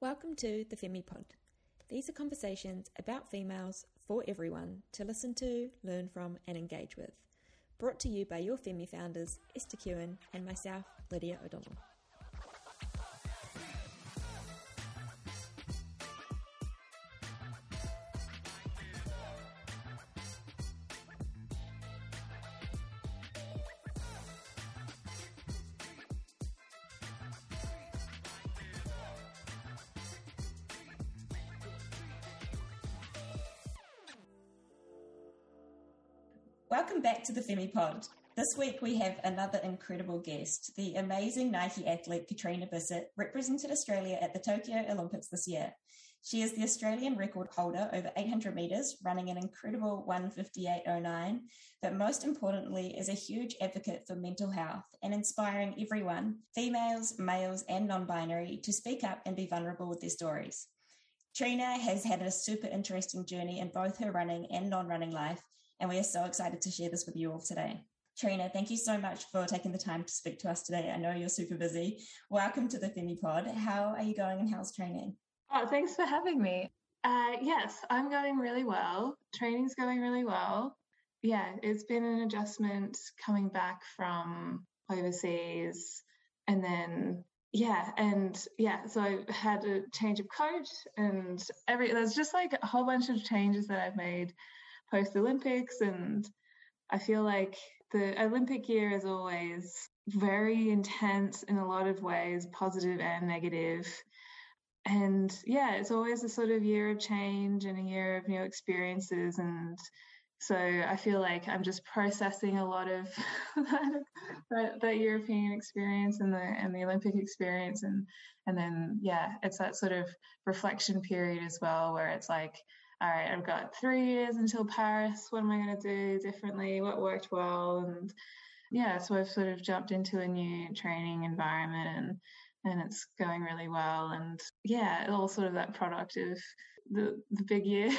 Welcome to the Femi Pod. These are conversations about females for everyone to listen to, learn from, and engage with. Brought to you by your Femi founders, Esther Kewen and myself, Lydia O'Donnell. To the Femi Pod. This week we have another incredible guest. The amazing Nike athlete Catriona Bisset represented Australia at the Tokyo Olympics this year. She is the Australian record holder over 800 metres, running an incredible 158.09, but most importantly, is a huge advocate for mental health and inspiring everyone, females, males, and non binary, to speak up and be vulnerable with their stories. Trina has had a super interesting journey in both her running and non running life, and we are so excited to share this with you all today. Trina, thank you so much for taking the time to speak to us today. I know you're super busy. Welcome to the Femi Pod. How are you going and how's training? Oh, thanks for having me. Uh, yes, I'm going really well. Training's going really well. Yeah, it's been an adjustment coming back from overseas and then yeah and yeah so i had a change of coach and every there's just like a whole bunch of changes that i've made post Olympics. And I feel like the Olympic year is always very intense in a lot of ways, positive and negative. And yeah, it's always a sort of year of change and a year of new experiences. And so I feel like I'm just processing a lot of that, that, European experience and the and the Olympic experience, and and then yeah, it's that sort of reflection period as well, where it's like all right, I've got three years until Paris. What am I going to do differently? What worked well? And yeah, so I've sort of jumped into a new training environment and and it's going really well. And yeah, all sort of that product of the the big year.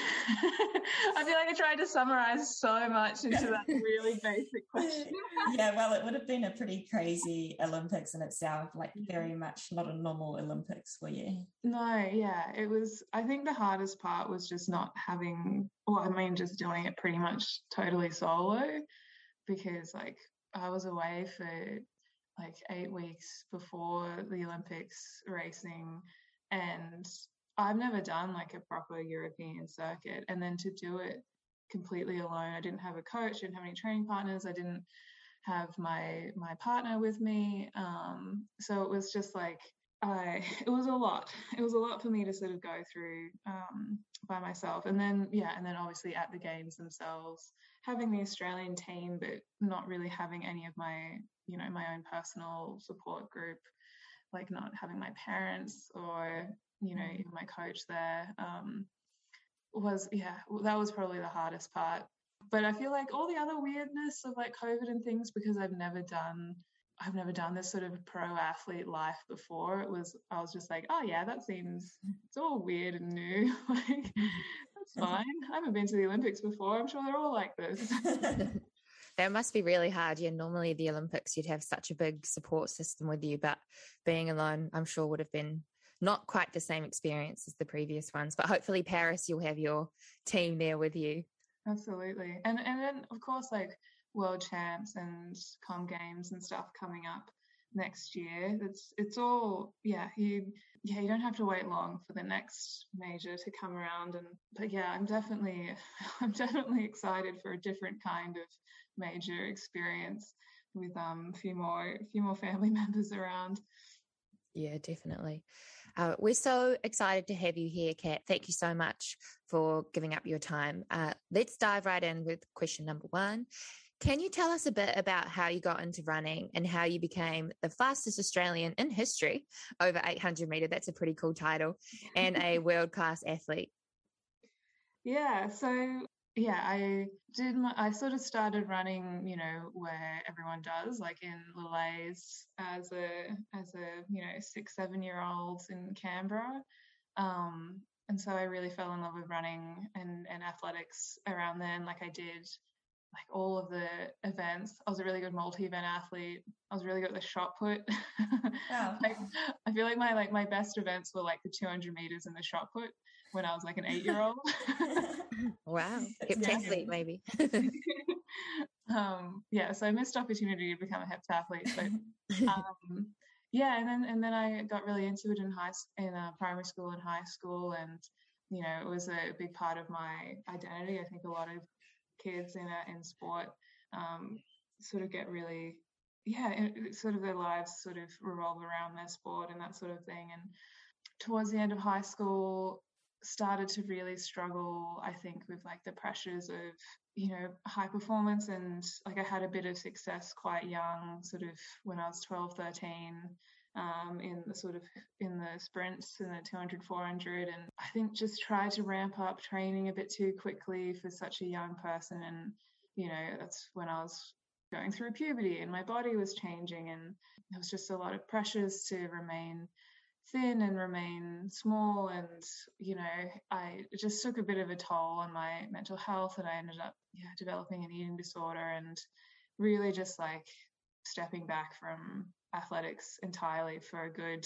I feel like I tried to summarize so much into that really basic question. yeah, well, it would have been a pretty crazy Olympics in itself, like very much not a normal Olympics, were you? No, yeah, it was. I think the hardest part was just not having, well, I mean, just doing it pretty much totally solo because, like, I was away for like eight weeks before the Olympics racing and I've never done like a proper European circuit. And then to do it completely alone, I didn't have a coach, I didn't have any training partners, I didn't have my my partner with me. Um, so it was just like I it was a lot. It was a lot for me to sort of go through um, by myself. And then yeah, and then obviously at the games themselves, having the Australian team, but not really having any of my you know my own personal support group, like not having my parents or you know, mm-hmm. even my coach there, um, was, yeah, that was probably the hardest part. But I feel like all the other weirdness of like COVID and things, because I've never done, I've never done this sort of pro athlete life before. It was, I was just like, oh yeah, that seems, mm-hmm. it's all weird and new. like, mm-hmm. that's fine. I haven't been to the Olympics before. I'm sure they're all like this. that must be really hard. Yeah, normally the Olympics, you'd have such a big support system with you, but being alone, I'm sure would have been not quite the same experience as the previous ones, but hopefully Paris, you'll have your team there with you. Absolutely. And and then of course like world champs and com games and stuff coming up next year. It's it's all yeah, you yeah, you don't have to wait long for the next major to come around and but yeah, I'm definitely I'm definitely excited for a different kind of major experience with um a few more a few more family members around. Yeah, definitely. Uh, we're so excited to have you here, Kat. Thank you so much for giving up your time. Uh, let's dive right in with question number one. Can you tell us a bit about how you got into running and how you became the fastest Australian in history over 800 meter? That's a pretty cool title and a world class athlete. Yeah, so yeah, I did my, I sort of started running, you know, where everyone does, like in Little A's as a, as a, you know, six, seven year old in Canberra. Um, and so I really fell in love with running and, and athletics around then. Like I did like all of the events. I was a really good multi-event athlete. I was really good at the shot put. Wow. like, I feel like my like my best events were like the 200 meters and the shot put when I was like an eight-year-old. wow, heptathlete maybe. um, yeah, so I missed opportunity to become a heptathlete, but um, yeah, and then and then I got really into it in high in uh, primary school and high school, and you know it was a big part of my identity. I think a lot of kids in a, in sport um, sort of get really yeah it, sort of their lives sort of revolve around their sport and that sort of thing and towards the end of high school started to really struggle i think with like the pressures of you know high performance and like i had a bit of success quite young sort of when i was 12 13 um, in the sort of in the sprints in the 200 400 and i think just tried to ramp up training a bit too quickly for such a young person and you know that's when i was going through puberty and my body was changing and there was just a lot of pressures to remain thin and remain small and you know i just took a bit of a toll on my mental health and i ended up yeah developing an eating disorder and really just like stepping back from athletics entirely for a good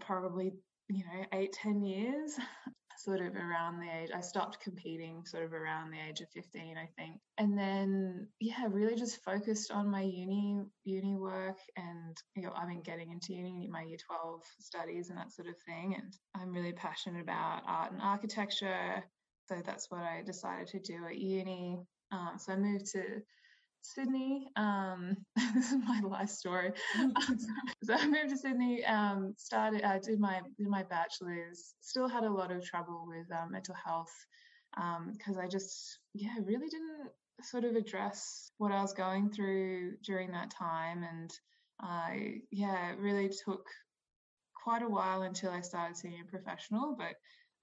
probably you know eight ten years sort of around the age I stopped competing sort of around the age of 15 I think. And then yeah really just focused on my uni uni work and you know I've been getting into uni my year 12 studies and that sort of thing. And I'm really passionate about art and architecture. So that's what I decided to do at uni. Um, so I moved to Sydney. Um, this is my life story. Um, so I moved to Sydney. Um, started. I did my did my bachelor's. Still had a lot of trouble with um, mental health because um, I just yeah really didn't sort of address what I was going through during that time, and I yeah it really took quite a while until I started seeing a professional, but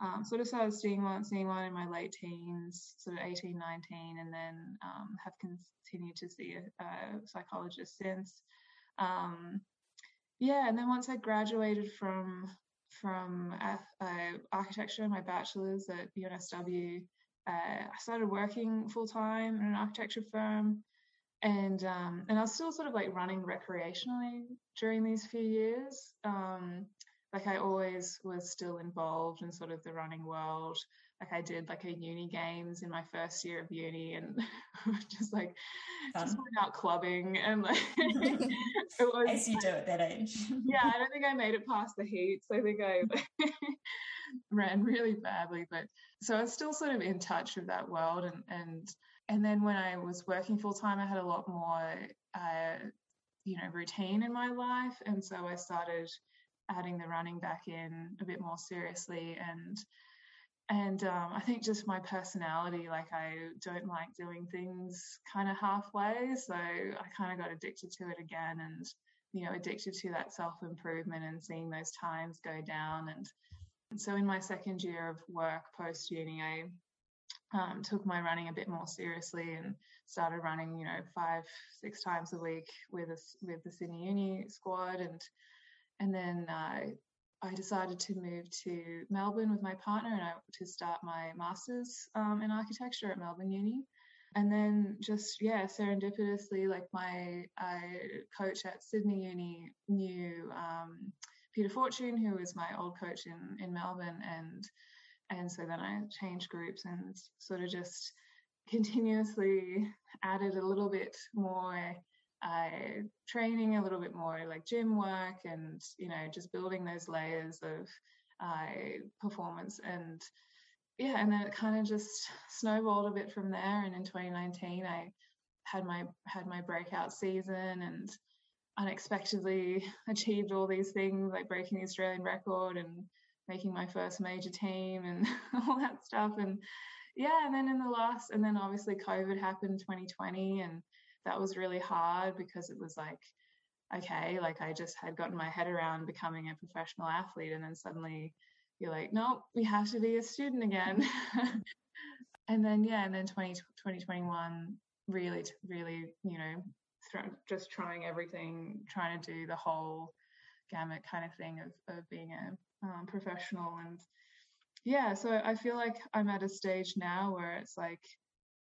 um, sort of started seeing one, seeing one in my late teens, sort of 18, 19, and then um, have continued to see a, a psychologist since. Um, yeah, and then once I graduated from from uh, architecture, my bachelor's at UNSW, uh, I started working full time in an architecture firm, and um, and I was still sort of like running recreationally during these few years. Um, like I always was still involved in sort of the running world. Like I did like a uni games in my first year of uni and just like Fun. just went out clubbing and like it was as you do at that age. yeah, I don't think I made it past the heats. I think I ran really badly, but so I was still sort of in touch with that world and and and then when I was working full time, I had a lot more uh, you know routine in my life, and so I started adding the running back in a bit more seriously. And and um, I think just my personality, like I don't like doing things kind of halfway, so I kind of got addicted to it again, and you know, addicted to that self improvement and seeing those times go down. And, and so, in my second year of work post uni, I um, took my running a bit more seriously and started running, you know, five, six times a week with us with the Sydney Uni squad, and and then uh, I decided to move to Melbourne with my partner and I, to start my master's um, in architecture at Melbourne Uni. And then just, yeah, serendipitously, like my uh, coach at Sydney Uni knew um, Peter Fortune, who was my old coach in, in Melbourne. And, and so then I changed groups and sort of just continuously added a little bit more uh, training a little bit more like gym work and you know just building those layers of uh, performance and yeah and then it kind of just snowballed a bit from there. And in 2019 i had my had my breakout season and unexpectedly achieved all these things like breaking the australian record and making my first major team and all that stuff. And yeah and then in the last and then obviously covid happened 2020 and that was really hard because it was like okay like i just had gotten my head around becoming a professional athlete and then suddenly you're like nope we have to be a student again. And then yeah and then 20, 2021 really really you know th- just trying everything trying to do the whole gamut kind of thing of, of being a um, professional and yeah so i feel like i'm at a stage now where it's like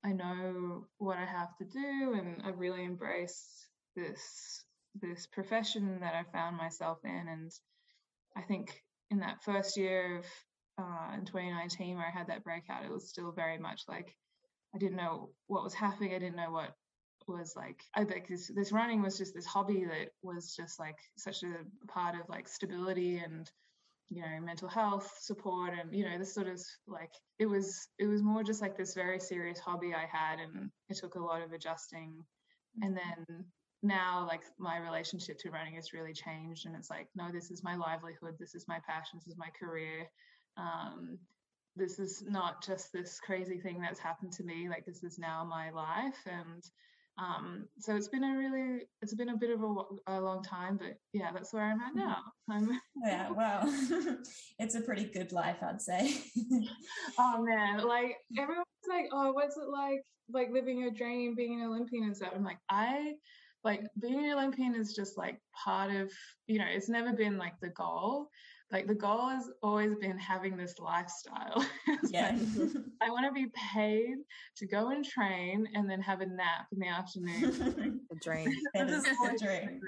I know what I have to do, and I really embrace this this profession that I found myself in. And I think in that first year of uh, in 2019 where I had that breakout, it was still very much like I didn't know what was happening. I didn't know what was like. I think this this running was just this hobby that was just like such a part of like stability and you know mental health support and you know this sort of like it was it was more just like this very serious hobby I had and it took a lot of adjusting. And then now like my relationship to running has really changed and it's like no this is my livelihood this is my passion this is my career. Um, this is not just this crazy thing that's happened to me like this is now my life and um, so it's been a really it's been a bit of a, a, long time but yeah that's where i'm at mm-hmm. now. I'm yeah wow. It's a pretty good life i'd say. Oh man like everyone's like oh what's it like like living your dream being an olympian and stuff? I'm like i like being an olympian is just like part of you know it's never been like the goal like the goal has always been having this lifestyle. yeah. like, I want to be paid to go and train and then have a nap in the afternoon. the dream. That is the dream.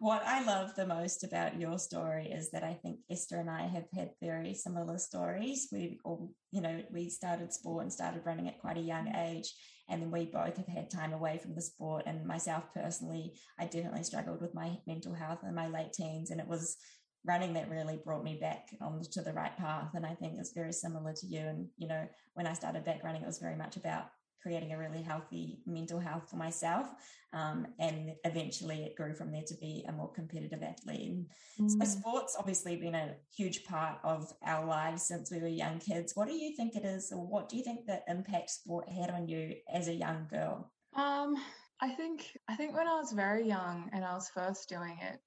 what I love the most about your story is that I think Esther and I have had very similar stories. We all, you know, we started sport and started running at quite a young age. And then we both have had time away from the sport. And myself personally, I definitely struggled with my mental health in my late teens. And it was running that really brought me back onto the right path. And I think it's very similar to you. And, you know, when I started back running, it was very much about creating a really healthy mental health for myself. Um, and eventually it grew from there to be a more competitive athlete. Mm. So sports obviously been a huge part of our lives since we were young kids. What do you think it is, or what do you think the impact sport had on you as a young girl? Um, I think I think when I was very young and I was first doing it,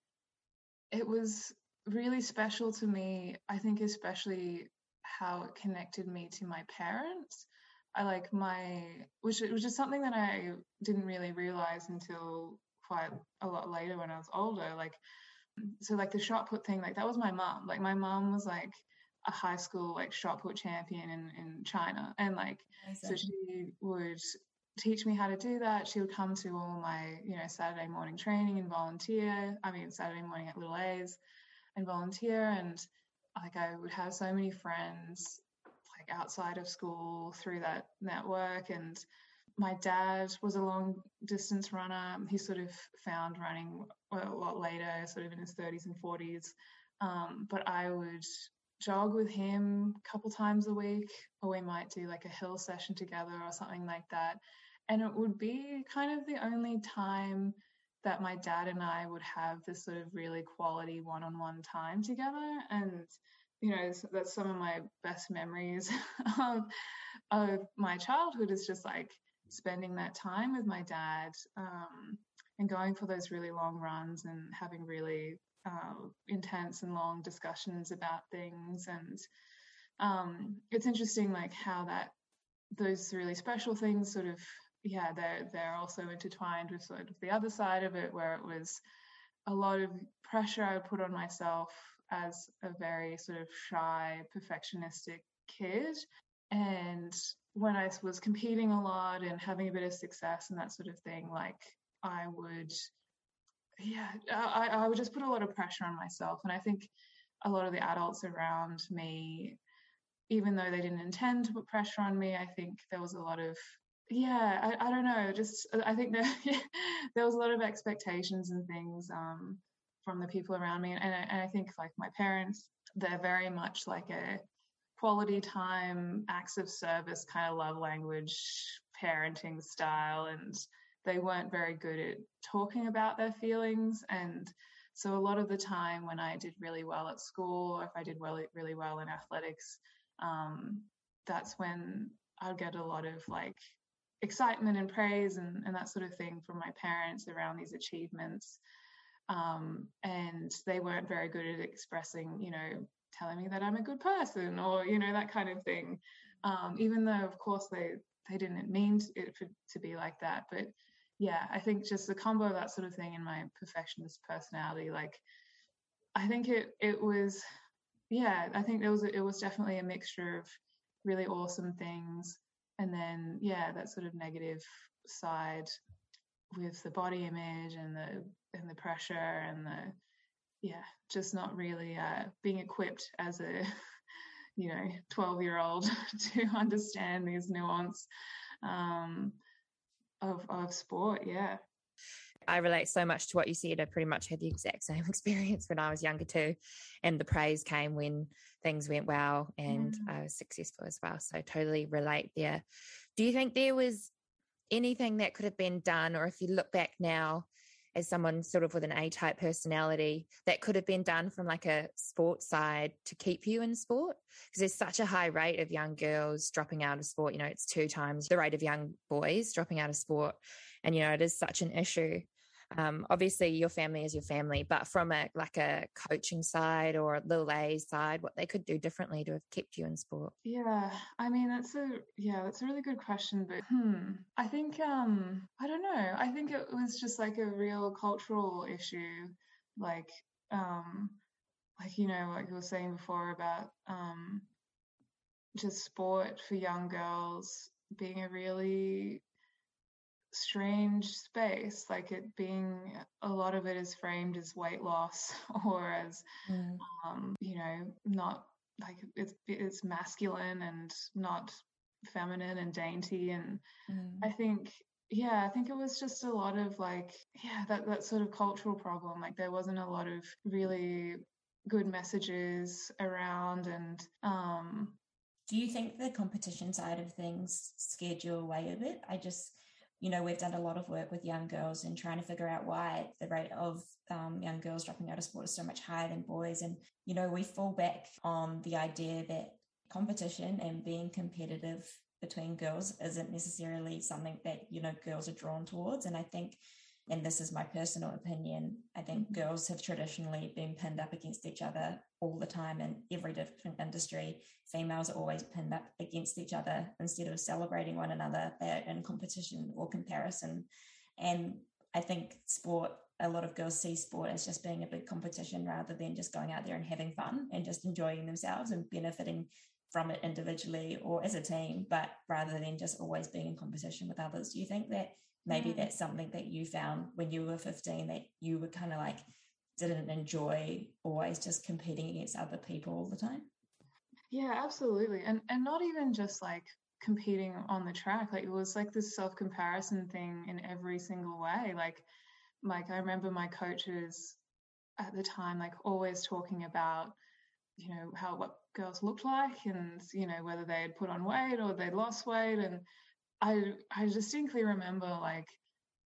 it was really special to me, I think, especially how it connected me to my parents. I like my, which was just something that I didn't really realize until quite a lot later when I was older. Like, so like the shot put thing, like that was my mom. Like my mom was like a high school like shot put champion in in China, and like so she would teach me how to do that. She would come to all my you know Saturday morning training and volunteer. I mean Saturday morning at Little A's and volunteer and like I would have so many friends like outside of school through that network and my dad was a long distance runner. He sort of found running a lot later, sort of in his 30s and 40s. Um, but I would jog with him a couple times a week, or we might do like a hill session together or something like that. And it would be kind of the only time that my dad and I would have this sort of really quality one on one time together. And, you know, that's some of my best memories of, of my childhood is just like spending that time with my dad um, and going for those really long runs and having really uh, intense and long discussions about things. And um, it's interesting, like, how that those really special things sort of yeah, they're they're also intertwined with sort of the other side of it, where it was a lot of pressure I put on myself as a very sort of shy, perfectionistic kid. And when I was competing a lot and having a bit of success and that sort of thing, like I would, yeah, I, I would just put a lot of pressure on myself. And I think a lot of the adults around me, even though they didn't intend to put pressure on me, I think there was a lot of yeah I, I don't know just uh, i think there was a lot of expectations and things um, from the people around me and, and I think like my parents they're very much like a quality time acts of service kind of love language parenting style and they weren't very good at talking about their feelings and so a lot of the time when i did really well at school or if i did well really well in athletics um, that's when i'd get a lot of like excitement and praise and, and that sort of thing from my parents around these achievements. Um, and they weren't very good at expressing, you know, telling me that I'm a good person or, you know, that kind of thing. Um, even though, of course, they, they didn't mean it to be like that. But yeah, I think just the combo of that sort of thing in my perfectionist personality, like, I think it, it was, yeah, I think it was, it was definitely a mixture of really awesome things and then yeah that sort of negative side with the body image and the and the pressure and the yeah just not really uh, being equipped as a you know 12 year old to understand these nuance um, of of sport yeah I relate so much to what you said. I pretty much had the exact same experience when I was younger too. And the praise came when things went well and mm. I was successful as well. So totally relate there. Do you think there was anything that could have been done, or if you look back now as someone sort of with an A type personality, that could have been done from like a sports side to keep you in sport? Because there's such a high rate of young girls dropping out of sport. You know, it's two times the rate of young boys dropping out of sport. And, you know, it is such an issue um, obviously your family is your family, but from a like a coaching side or a little A side, what they could do differently to have kept you in sport? Yeah, I mean that's a yeah, that's a really good question. But hmm, I think um, I don't know. I think it was just like a real cultural issue, like um, like you know, like you were saying before about um, just sport for young girls being a really strange space like it being a lot of it is framed as weight loss or as mm. um, you know not like it's it's masculine and not feminine and dainty and mm. i think yeah i think it was just a lot of like yeah that that sort of cultural problem like there wasn't a lot of really good messages around and um do you think the competition side of things scared you away a bit i just you know, we've done a lot of work with young girls and trying to figure out why the rate of um, young girls dropping out of sport is so much higher than boys. And, you know, we fall back on the idea that competition and being competitive between girls isn't necessarily something that, you know, girls are drawn towards. And I think and this is my personal opinion, I think mm-hmm. girls have traditionally been pinned up against each other all the time in every different industry. Females are always pinned up against each other instead of celebrating one another. They're in competition or comparison. And I think sport, a lot of girls see sport as just being a big competition rather than just going out there and having fun and just enjoying themselves and benefiting from it individually or as a team, but rather than just always being in competition with others. Do you think that maybe mm. that's something that you found when you were 15 that you were kind of like didn't enjoy always just competing against other people all the time yeah absolutely and and not even just like competing on the track like it was like this self comparison thing in every single way like like i remember my coaches at the time like always talking about you know how what girls looked like and you know whether they had put on weight or they'd lost weight and I I distinctly remember like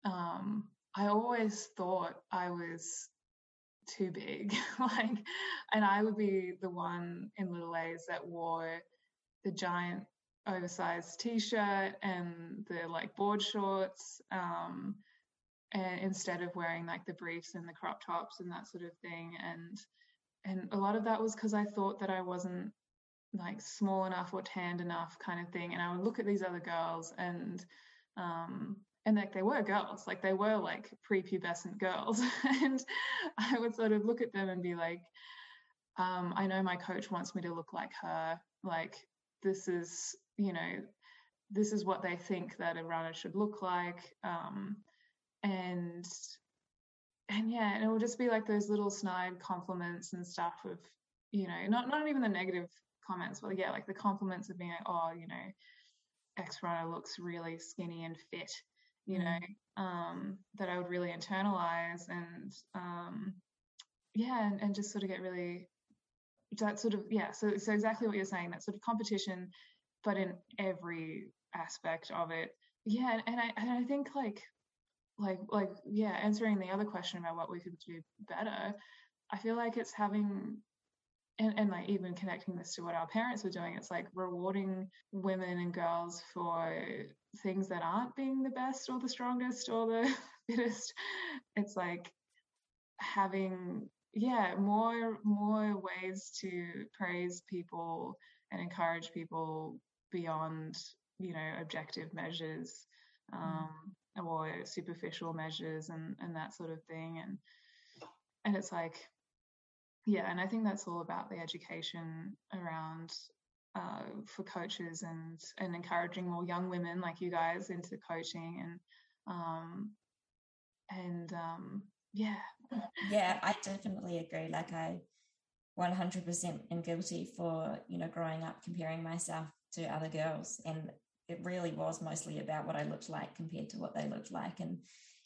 um, I always thought I was too big, like, and I would be the one in Little A's that wore the giant oversized t-shirt and the like board shorts, um, and instead of wearing like the briefs and the crop tops and that sort of thing, and and a lot of that was because I thought that I wasn't like small enough or tanned enough kind of thing and i would look at these other girls and um and like they were girls like they were like prepubescent girls. And i would sort of look at them and be like um i know my coach wants me to look like her. Like this is you know this is what they think that a runner should look like. Um and and yeah and it will just be like those little snide compliments and stuff of you know not not even the negative comments but yeah like the compliments of being like oh you know x runner looks really skinny and fit you know mm. um that i would really internalize and um yeah and, and just sort of get really that sort of yeah so so exactly what you're saying that sort of competition but in every aspect of it yeah and i and i think like like like yeah answering the other question about what we could do better i feel like it's having and, and like even connecting this to what our parents were doing it's like rewarding women and girls for things that aren't being the best or the strongest or the fittest it's like having yeah more more ways to praise people and encourage people beyond you know objective measures mm. um, mm. or superficial measures and and that sort of thing and and it's like yeah, and I think that's all about the education around uh, for coaches and and encouraging more young women like you guys into coaching and um, and um, yeah. Yeah i definitely agree like i 100% am guilty for you know growing up comparing myself to other girls and it really was mostly about what i looked like compared to what they looked like and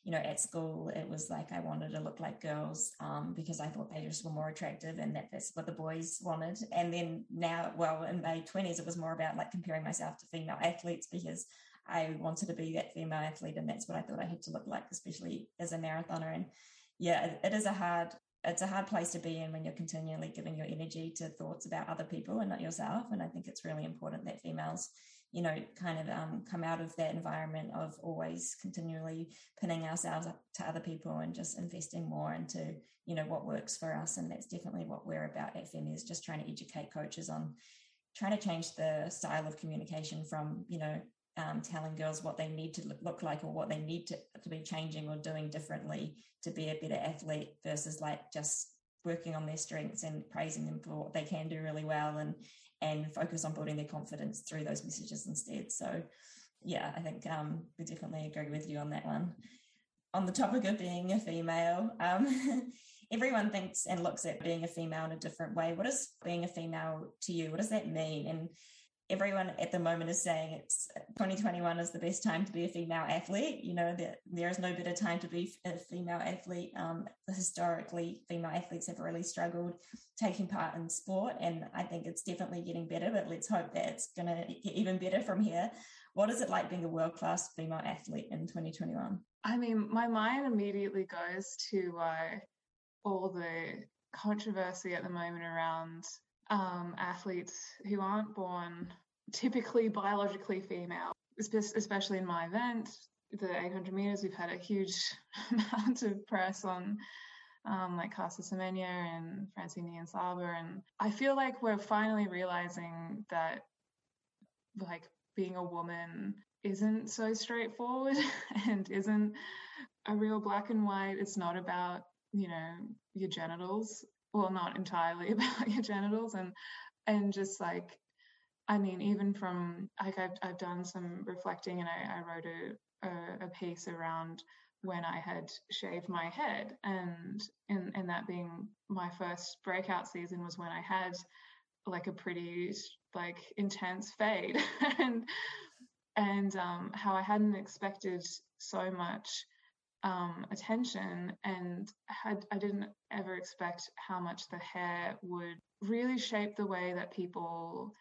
you know at school it was like i wanted to look like girls um, because i thought they just were more attractive and that that's what the boys wanted and then now well in my 20s it was more about like comparing myself to female athletes because I wanted to be that female athlete, and that's what I thought I had to look like, especially as a marathoner. And yeah, it is a hard it's a hard place to be in when you're continually giving your energy to thoughts about other people and not yourself. And I think it's really important that females, you know, kind of um, come out of that environment of always continually pinning ourselves up to other people and just investing more into, you know, what works for us. And that's definitely what we're about at FEMI is just trying to educate coaches on trying to change the style of communication from, you know, um, telling girls what they need to look like or what they need to, to be changing or doing differently to be a better athlete versus like just working on their strengths and praising them for what they can do really well and and focus on building their confidence through those messages instead. So yeah i think um, we definitely agree with you on that one. On the topic of being a female um, everyone thinks and looks at being a female in a different way. What is being a female to you? What does that mean? And everyone at the moment is saying it's 2021 is the best time to be a female athlete. You know, that there is no better time to be a female athlete. Um, historically, female athletes have really struggled taking part in sport, and I think it's definitely getting better. But let's hope that it's going to get even better from here. What is it like being a world class female athlete in 2021? I mean, my mind immediately goes to uh, all the controversy at the moment around um, athletes who aren't born typically biologically female, especially in my event, the 800 meters, we've had a huge amount of press on um, like Caster Semenya and Francine Niyonsaba. And I feel like we're finally realizing that like being a woman isn't so straightforward and isn't a real black and white. It's not about, you know, your genitals well not entirely about your genitals and and just like I mean, even from like I've I've done some reflecting, and I, I wrote a, a, a piece around when I had shaved my head, and and and that being my first breakout season was when I had like a pretty like intense fade, and and um, how I hadn't expected so much um, attention and had I didn't ever expect how much the hair would really shape the way that people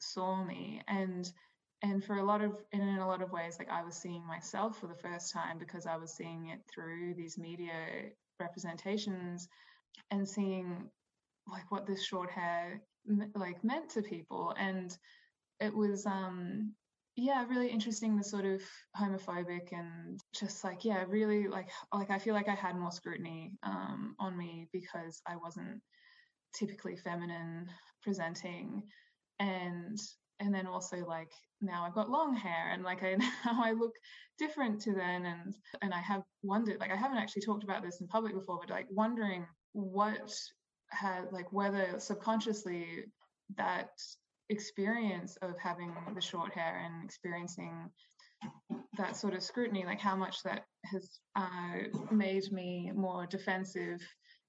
saw me. And and for a lot of in a lot of ways like I was seeing myself for the first time because I was seeing it through these media representations and seeing like what this short hair like meant to people. And it was um yeah really interesting the sort of homophobic and just like yeah really like like i feel like i had more scrutiny um, on me because i wasn't typically feminine presenting. And and then also like now I've got long hair and like I now I look different to then. And and I have wondered like I haven't actually talked about this in public before but like wondering what had like whether subconsciously that experience of having the short hair and experiencing that sort of scrutiny, like how much that has uh, made me more defensive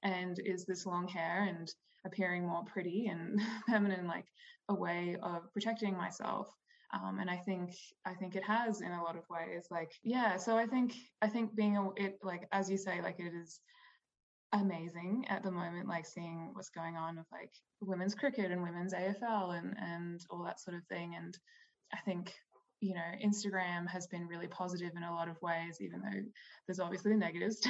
and is this long hair and appearing more pretty and feminine, like a way of protecting myself. Um, and I think I think it has in a lot of ways. Like yeah, so I think I think being a it like as you say, like it is amazing at the moment, like seeing what's going on with like women's cricket and women's AFL and and all that sort of thing. And I think you know Instagram has been really positive in a lot of ways, even though there's obviously the negatives too.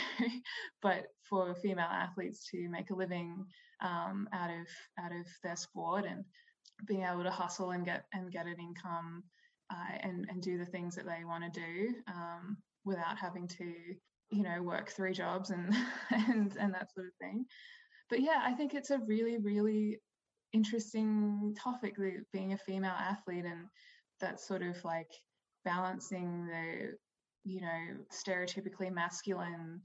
but for female athletes to make a living um, out of out of their sport and being able to hustle and get and get an income uh, and and do the things that they want to do um, without having to you know work three jobs and and and that sort of thing. But yeah i think it's a really really interesting topic being a female athlete and that sort of like balancing the you know stereotypically masculine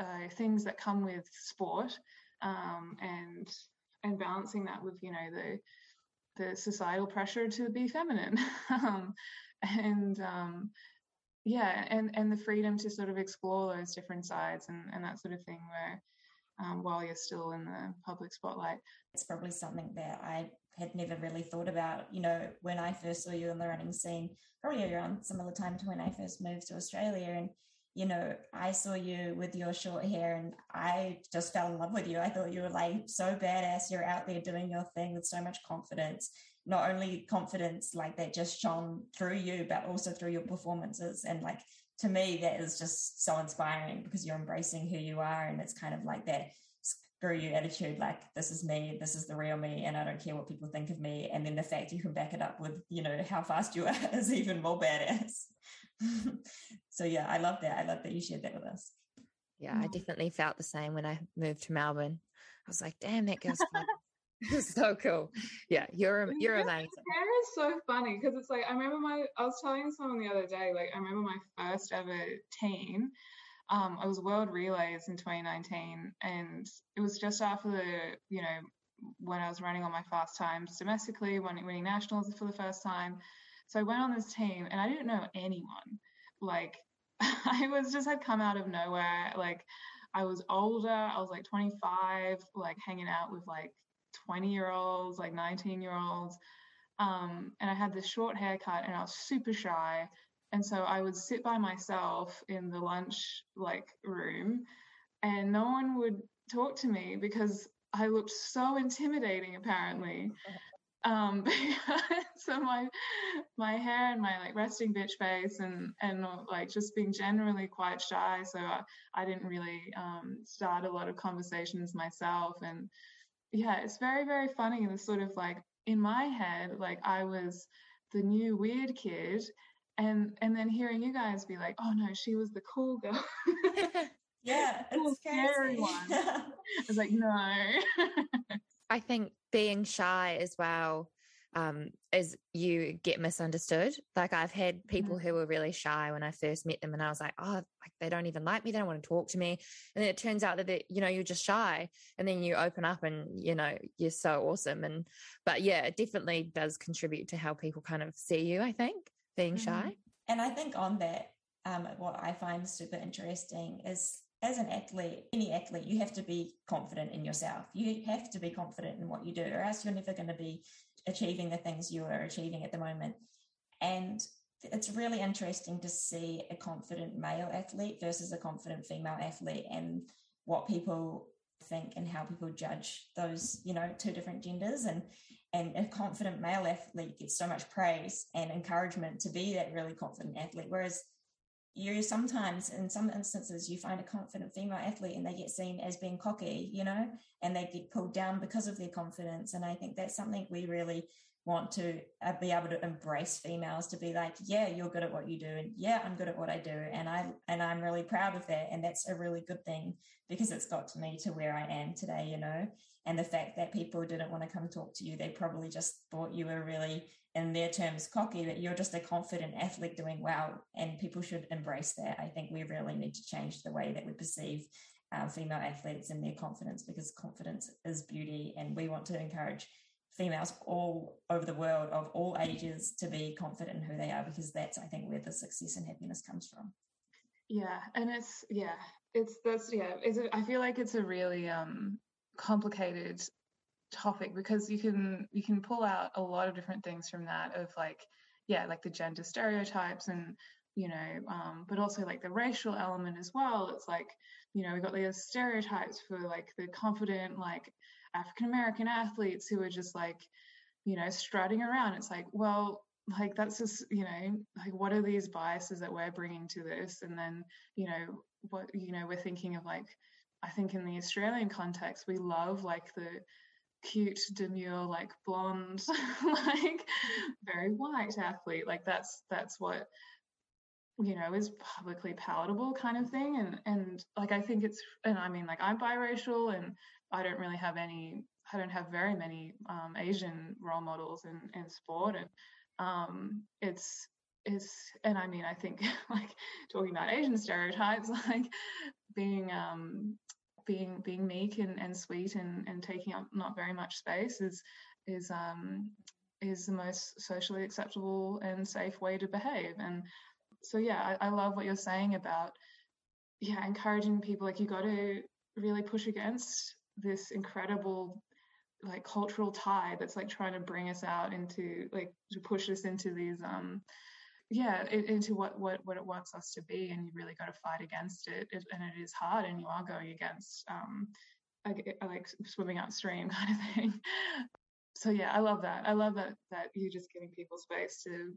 uh, things that come with sport um, and and balancing that with you know the the societal pressure to be feminine. Um, and um, yeah and and the freedom to sort of explore those different sides and, and that sort of thing where um, while you're still in the public spotlight it's probably something that i had never really thought about you know when i first saw you in the running scene probably around similar time to when i first moved to australia and you know, I saw you with your short hair and I just fell in love with you. I thought you were like so badass. You're out there doing your thing with so much confidence. Not only confidence like that just shone through you, but also through your performances. And like to me, that is just so inspiring because you're embracing who you are. And it's kind of like that screw you attitude like this is me this is the real me and i don't care what people think of me and then the fact you can back it up with you know how fast you are is even more badass so yeah, I love that. I love that you shared that with us. Yeah, I mm. definitely felt the same when I moved to Melbourne. I was like, damn, that girl's so cool. Yeah, you're you're amazing. Hair is so funny because it's like I remember my I was telling someone the other day, like I remember my first ever team. Um, I was World Relays in 2019, and it was just after the you know when I was running on my fast times domestically, winning, winning nationals for the first time. So I went on this team and I didn't know anyone. Like I was just had come out of nowhere. Like I was older. I was like 25, like hanging out with like 20 year olds, like 19 year olds. Um, and I had this short haircut and I was super shy. And so I would sit by myself in the lunch like room and no one would talk to me because I looked so intimidating apparently. um so my my hair and my like resting bitch face and and like just being generally quite shy so I, I didn't really um start a lot of conversations myself and yeah it's very very funny the sort of like in my head like I was the new weird kid and and then hearing you guys be like oh no she was the cool girl. Yeah it's scary. one. I was like no. I think being shy as well um, is you get misunderstood. Like I've had people mm-hmm. who were really shy when I first met them, and I was like, oh, like they don't even like me. They don't want to talk to me. And then it turns out that they, you know you're just shy, and then you open up, and you know you're so awesome. And but yeah, it definitely does contribute to how people kind of see you. I think being mm-hmm. shy. And I think on that, um, what I find super interesting is as an athlete, any athlete, you have to be confident in yourself. You have to be confident in what you do, or else you're never going to be achieving the things you are achieving at the moment. And it's really interesting to see a confident male athlete versus a confident female athlete and what people think and how people judge those, you know, two different genders. And and a confident male athlete gets so much praise and encouragement to be that really confident athlete. Whereas you sometimes in some instances you find a confident female athlete and they get seen as being cocky you know and they get pulled down because of their confidence. And i think that's something we really want to uh, be able to embrace females to be like yeah you're good at what you do and yeah i'm good at what i do and i and i'm really proud of that and that's a really good thing because it's got to me to where i am today you know and the fact that people didn't want to come talk to you they probably just thought you were really in their terms cocky, but you're just a confident athlete doing well, and people should embrace that. I think we really need to change the way that we perceive uh, female athletes and their confidence because confidence is beauty, and we want to encourage females all over the world of all ages to be confident in who they are because that's I think where the success and happiness comes from. Yeah, and it's yeah, it's that's yeah, it's a, I feel like it's a really um complicated topic because you can you can pull out a lot of different things from that of like yeah like the gender stereotypes and you know um, but also like the racial element as well it's like you know we've got these stereotypes for like the confident like african american athletes who are just like you know strutting around it's like well like that's just you know like what are these biases that we're bringing to this and then you know what you know we're thinking of like i think in the australian context we love like the cute, demure, like blonde, like very white athlete. Like that's that's what you know is publicly palatable kind of thing. And and like I think it's and I mean like I'm biracial and I don't really have any I don't have very many um, Asian role models in in sport and um, it's it's and I mean I think like talking about Asian stereotypes like being um being being meek and, and sweet and, and taking up not very much space is is um is the most socially acceptable and safe way to behave. And so, yeah, I, I love what you're saying about, yeah, encouraging people like you got to really push against this incredible like cultural tide that's like trying to bring us out into like to push us into these um yeah into what what what it wants us to be and you really got to fight against it. and it is hard and you are going against um like swimming upstream kind of thing so yeah i love that i love that that you're just giving people space to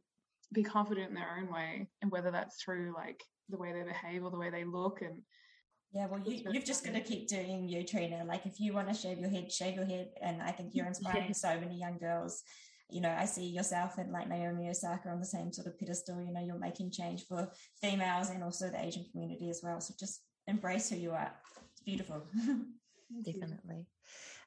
be confident in their own way and whether that's through like the way they behave or the way they look and yeah, well, you, you've just got to keep doing you, Trina. Like, if you want to shave your head, shave your head. And I think you're inspiring yeah. so many young girls. You know, I see yourself and like Naomi Osaka on the same sort of pedestal. You know, you're making change for females and also the Asian community as well. So just embrace who you are. It's beautiful. Definitely.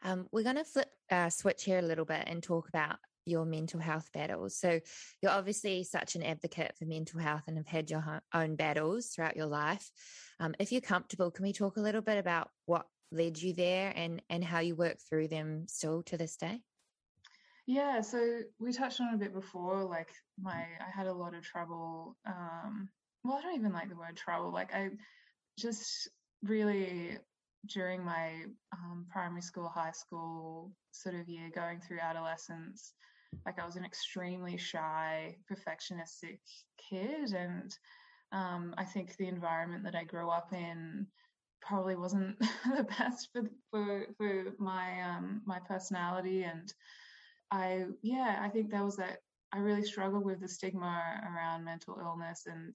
Um, we're going to flip, uh, switch here a little bit and talk about your mental health battles. So you're obviously such an advocate for mental health and have had your own battles throughout your life. Um, if you're comfortable, can we talk a little bit about what led you there and and how you work through them still to this day? Yeah, so we touched on a bit before. Like my, I had a lot of trouble. Um, well, I don't even like the word trouble. Like I just really during my um, primary school, high school sort of year, going through adolescence, like I was an extremely shy, perfectionistic kid, and um, I think the environment that I grew up in probably wasn't the best for for for my um, my personality, and I yeah, I think that was that. I really struggled with the stigma around mental illness, and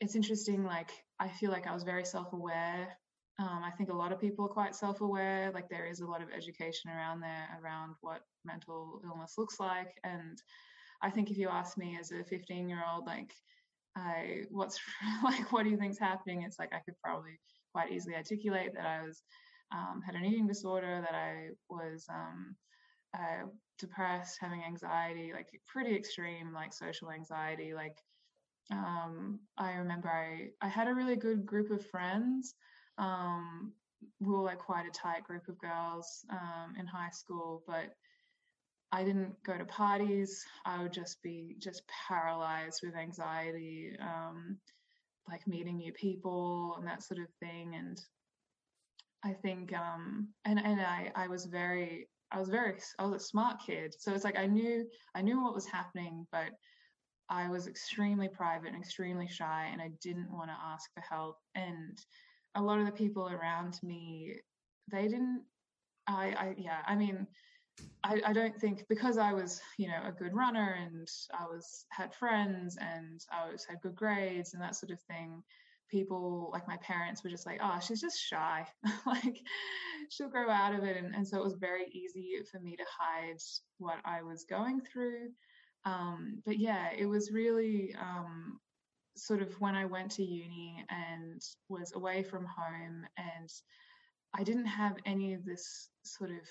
it's interesting. Like I feel like I was very self aware um, I think a lot of people are quite self aware. Like there is a lot of education around there around what mental illness looks like. And I think if you ask me as a 15 year old, like, I, what's like, what do you think's happening? It's like I could probably quite easily articulate that I was um, had an eating disorder, that I was um, uh, depressed, having anxiety, like pretty extreme, like social anxiety. Like um, I remember I I had a really good group of friends um, we were like quite a tight group of girls um, in high school, but I didn't go to parties. I would just be just paralyzed with anxiety, um, like meeting new people and that sort of thing. And I think, um, and and I I was very I was very I was a smart kid, so it's like I knew I knew what was happening, but I was extremely private and extremely shy, and I didn't want to ask for help. And a lot of the people around me, they didn't. I, I yeah. I mean, I, I don't think because I was, you know, a good runner and I was had friends and I was had good grades and that sort of thing. People like my parents were just like, oh, she's just shy. like she'll grow out of it. And, and so it was very easy for me to hide what I was going through. Um, but yeah, it was really um, sort of when I went to uni and was away from home, and I didn't have any of this sort of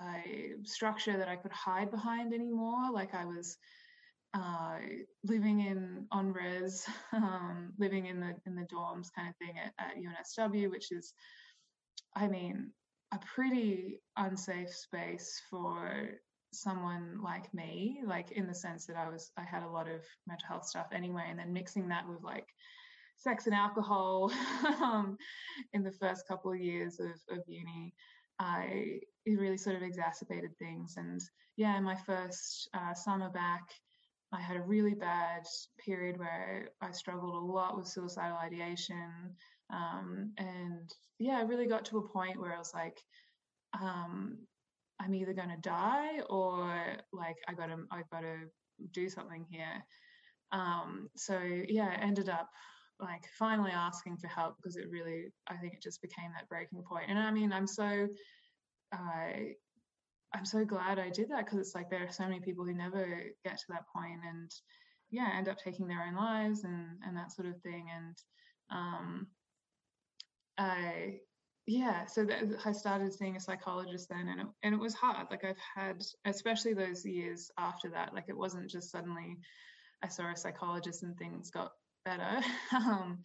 uh, structure that I could hide behind anymore. Like I was uh, living in on res, um, living in the in the dorms kind of thing at, at UNSW, which is, I mean, a pretty unsafe space for someone like me, like in the sense that I was, I had a lot of mental health stuff anyway, and then mixing that with like sex and alcohol um, in the first couple of years of, of uni, I it really sort of exacerbated things. And yeah, my first uh, summer back, I had a really bad period where I struggled a lot with suicidal ideation. Um, and yeah, I really got to a point where I was like, um, I'm either going to die or like I got to I got to do something here. Um, so yeah, I ended up like finally asking for help because it really I think it just became that breaking point. And I mean, I'm so I I'm so glad I did that because it's like there are so many people who never get to that point and yeah, end up taking their own lives and and that sort of thing. And um, I yeah so i started seeing a psychologist then and it, and it was hard like i've had especially those years after that like it wasn't just suddenly i saw a psychologist and things got better um,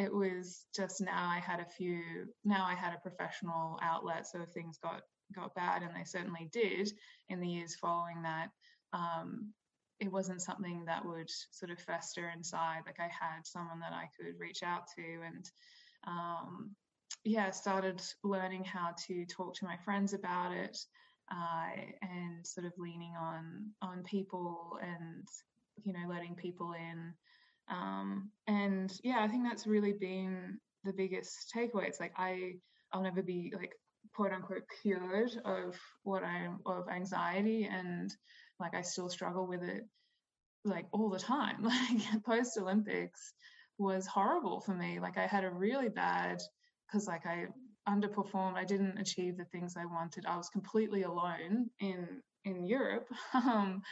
it was just now i had a few now i had a professional outlet so things got got bad, and they certainly did in the years following that, um, it wasn't something that would sort of fester inside. Like I had someone that I could reach out to, and um, yeah, started learning how to talk to my friends about it, uh, and sort of leaning on on people and you know letting people in. Um, and yeah, I think that's really been the biggest takeaway. It's like I I'll never be like quote unquote cured of what I'm of anxiety and like I still struggle with it like all the time. Like post Olympics was horrible for me. Like I had a really bad because like I underperformed. I didn't achieve the things I wanted. I was completely alone in in Europe. Um,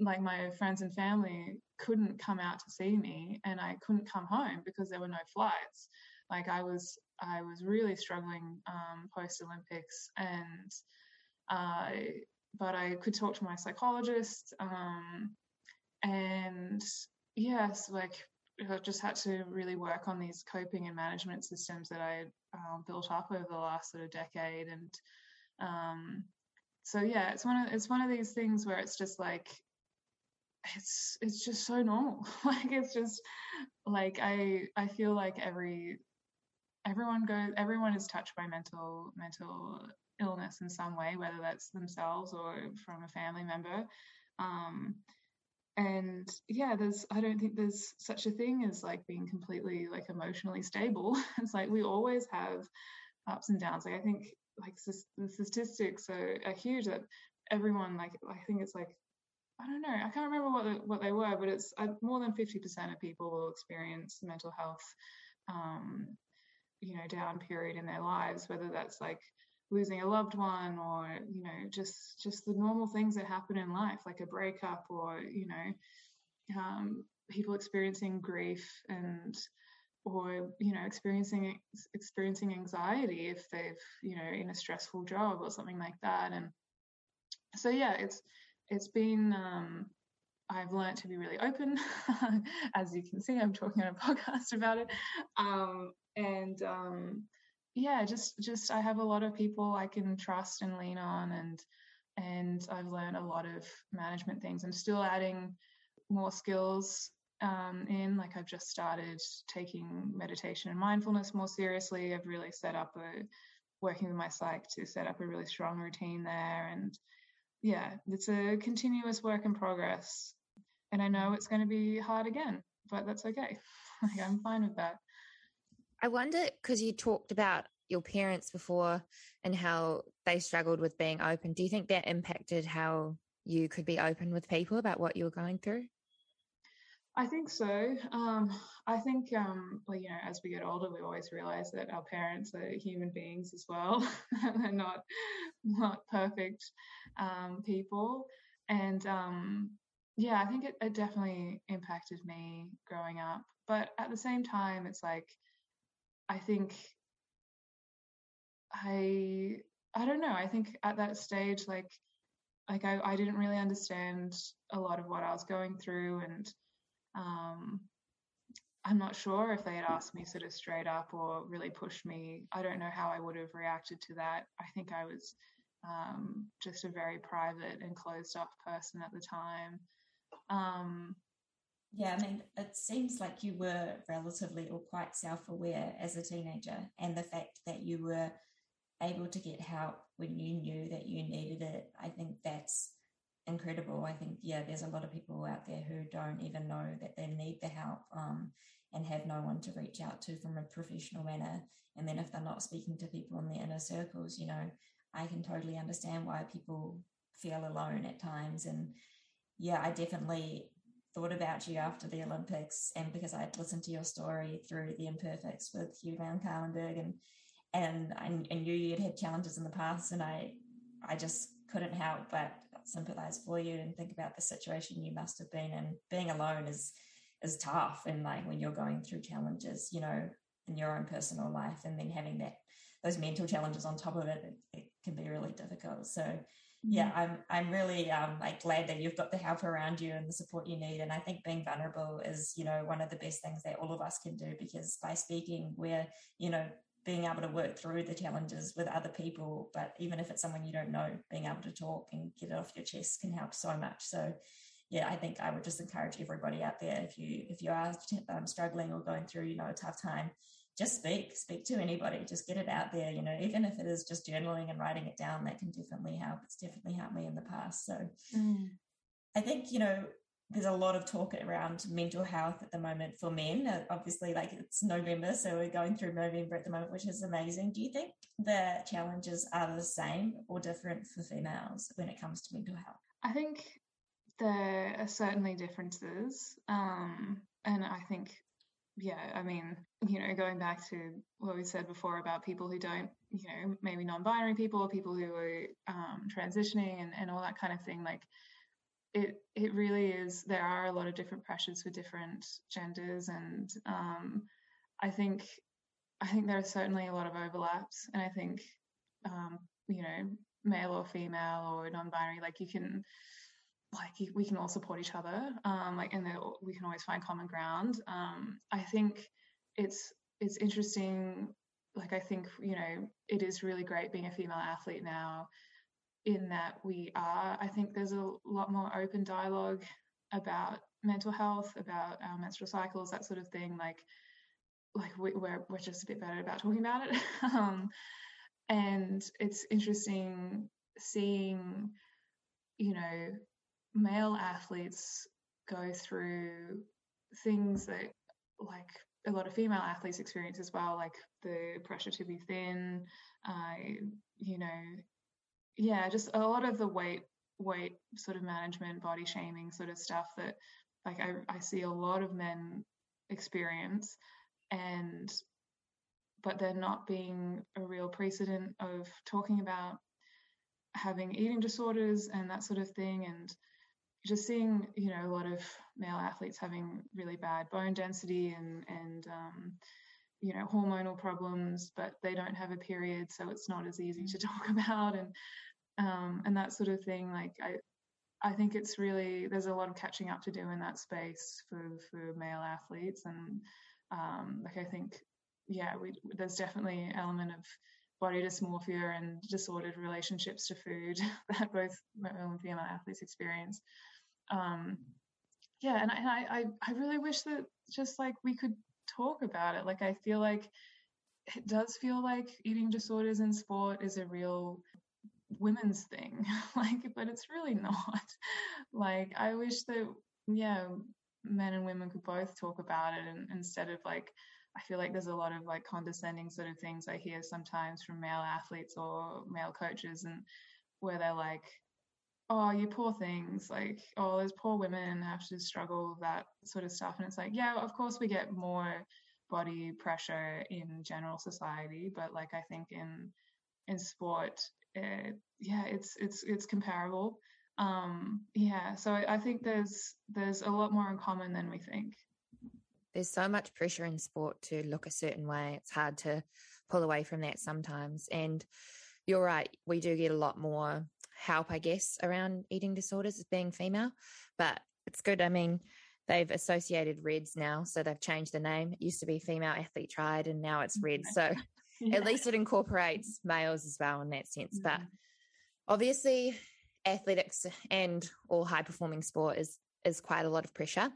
like my friends and family couldn't come out to see me and I couldn't come home because there were no flights. Like I was I was really struggling um, post Olympics and uh, but I could talk to my psychologist um, and yes, like I just had to really work on these coping and management systems that I uh, built up over the last sort of decade and um, so yeah it's one of it's one of these things where it's just like it's it's just so normal. Like it's just like i i feel like every everyone goes everyone is touched by mental mental illness in some way whether that's themselves or from a family member. Um and yeah there's i don't think there's such a thing as like being completely like emotionally stable. It's like we always have ups and downs. Like i think like the statistics are, are huge that everyone like i think it's like I don't know. I can't remember what the, what they were, but it's uh, more than fifty percent of people will experience mental health, um, you know, down period in their lives. Whether that's like losing a loved one, or you know, just just the normal things that happen in life, like a breakup, or you know, um, people experiencing grief and or you know experiencing experiencing anxiety if they've you know in a stressful job or something like that and so yeah it's it's been um, I've learned to be really open. As you can see, I'm talking on a podcast about it. Um, and um, yeah, just just I have a lot of people I can trust and lean on, and and I've learned a lot of management things. I'm still adding more skills um, in. Like I've just started taking meditation and mindfulness more seriously. I've really set up a working with my psych to set up a really strong routine there, and yeah, it's a continuous work in progress. And I know it's going to be hard again, but that's okay. like, I'm fine with that. I wonder because you talked about your parents before and how they struggled with being open. Do you think that impacted how you could be open with people about what you were going through? I think so. Um, I think, um, well, you know, as we get older, we always realize that our parents are human beings as well. They're not not perfect um, people, and um, yeah, I think it, it definitely impacted me growing up. But at the same time, it's like I think I I don't know. I think at that stage, like like I, I didn't really understand a lot of what I was going through and um, I'm not sure if they had asked me sort of straight up or really pushed me. I don't know how I would have reacted to that. I think I was um, just a very private and closed off person at the time. Um, yeah, I mean, it seems like you were relatively or quite self aware as a teenager, and the fact that you were able to get help when you knew that you needed it, I think that's incredible. I think, yeah, there's a lot of people out there who don't even know that they need the help um, and have no one to reach out to from a professional manner. And then if they're not speaking to people in their inner circles, you know, I can totally understand why people feel alone at times. And yeah, I definitely thought about you after the Olympics and because I'd listened to your story through the imperfects with Hugh Van Cuylenburg and and I, I knew you'd had challenges in the past and I I just couldn't help but sympathize for you and think about the situation you must have been in. Being alone is is tough, and like when you're going through challenges, you know, in your own personal life, and then having that those mental challenges on top of it, it, it can be really difficult. So yeah mm-hmm. i'm i'm really um like glad that you've got the help around you and the support you need and i think being vulnerable is you know one of the best things that all of us can do because by speaking we're you know being able to work through the challenges with other people, but even if it's someone you don't know, being able to talk and get it off your chest can help so much. So yeah, I think I would just encourage everybody out there if you if you are um, struggling or going through you know a tough time, just speak, speak to anybody, just get it out there. You know, even if it is just journaling and writing it down, that can definitely help. It's definitely helped me in the past. So mm. I think you know there's a lot of talk around mental health at the moment for men. Uh, obviously, like it's November, so we're going through Movember at the moment, which is amazing. Do you think the challenges are the same or different for females when it comes to mental health? I think there are certainly differences. Um, and I think, yeah, I mean, you know, going back to what we said before about people who don't, you know, maybe non binary people people who are um, transitioning and, and all that kind of thing, like, it it really is there are a lot of different pressures for different genders and um, I think I think there are certainly a lot of overlaps and I think um, you know male or female or non-binary like you can like we can all support each other um, like and we can always find common ground. Um, I think it's it's interesting like I think you know it is really great being a female athlete now in that we are. I think there's a lot more open dialogue about mental health, about our menstrual cycles, that sort of thing. Like, like we, are we're, we're just a bit better about talking about it. um, and it's interesting seeing, you know, male athletes go through things that like a lot of female athletes experience as well, like the pressure to be thin, uh, you know, yeah, just a lot of the weight weight sort of management, body shaming sort of stuff that like I, I see a lot of men experience and but there not being a real precedent of talking about having eating disorders and that sort of thing and just seeing you know a lot of male athletes having really bad bone density and and um, you know hormonal problems but they don't have a period so it's not as easy to talk about and um, and that sort of thing. Like I, I think it's really there's a lot of catching up to do in that space for for male athletes, and um, like I think, yeah, we, there's definitely an element of body dysmorphia and disordered relationships to food that both male and female athletes experience. Um, yeah, and I, I I really wish that just like we could talk about it. Like I feel like it does feel like eating disorders in sport is a real women's thing like but it's really not. Like i wish that yeah men and women could both talk about it and instead of like i feel like there's a lot of like condescending sort of things i hear sometimes from male athletes or male coaches and where they're like oh you poor things like oh those poor women have to struggle that sort of stuff. And it's like yeah of course we get more body pressure in general society but like i think in in sport uh, yeah, it's it's it's comparable. Um, yeah, so I, I think there's there's a lot more in common than we think. There's so much pressure in sport to look a certain way. It's hard to pull away from that sometimes. And you're right, we do get a lot more help, I guess, around eating disorders as being female. But it's good. I mean, they've associated RED-S now, so they've changed the name. It used to be Female Athlete Triad, and now it's Red. So. At least it incorporates males as well in that sense. But obviously, athletics and all high performing sport is is quite a lot of pressure.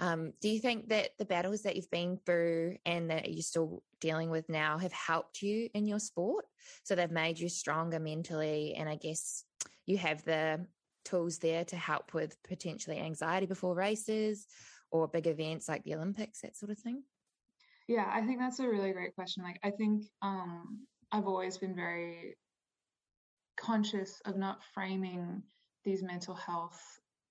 Um, do you think that the battles that you've been through and that you're still dealing with now have helped you in your sport? So they've made you stronger mentally, and I guess you have the tools there to help with potentially anxiety before races or big events like the Olympics, that sort of thing? Yeah, I think that's a really great question. Like, I think um, I've always been very conscious of not framing these mental health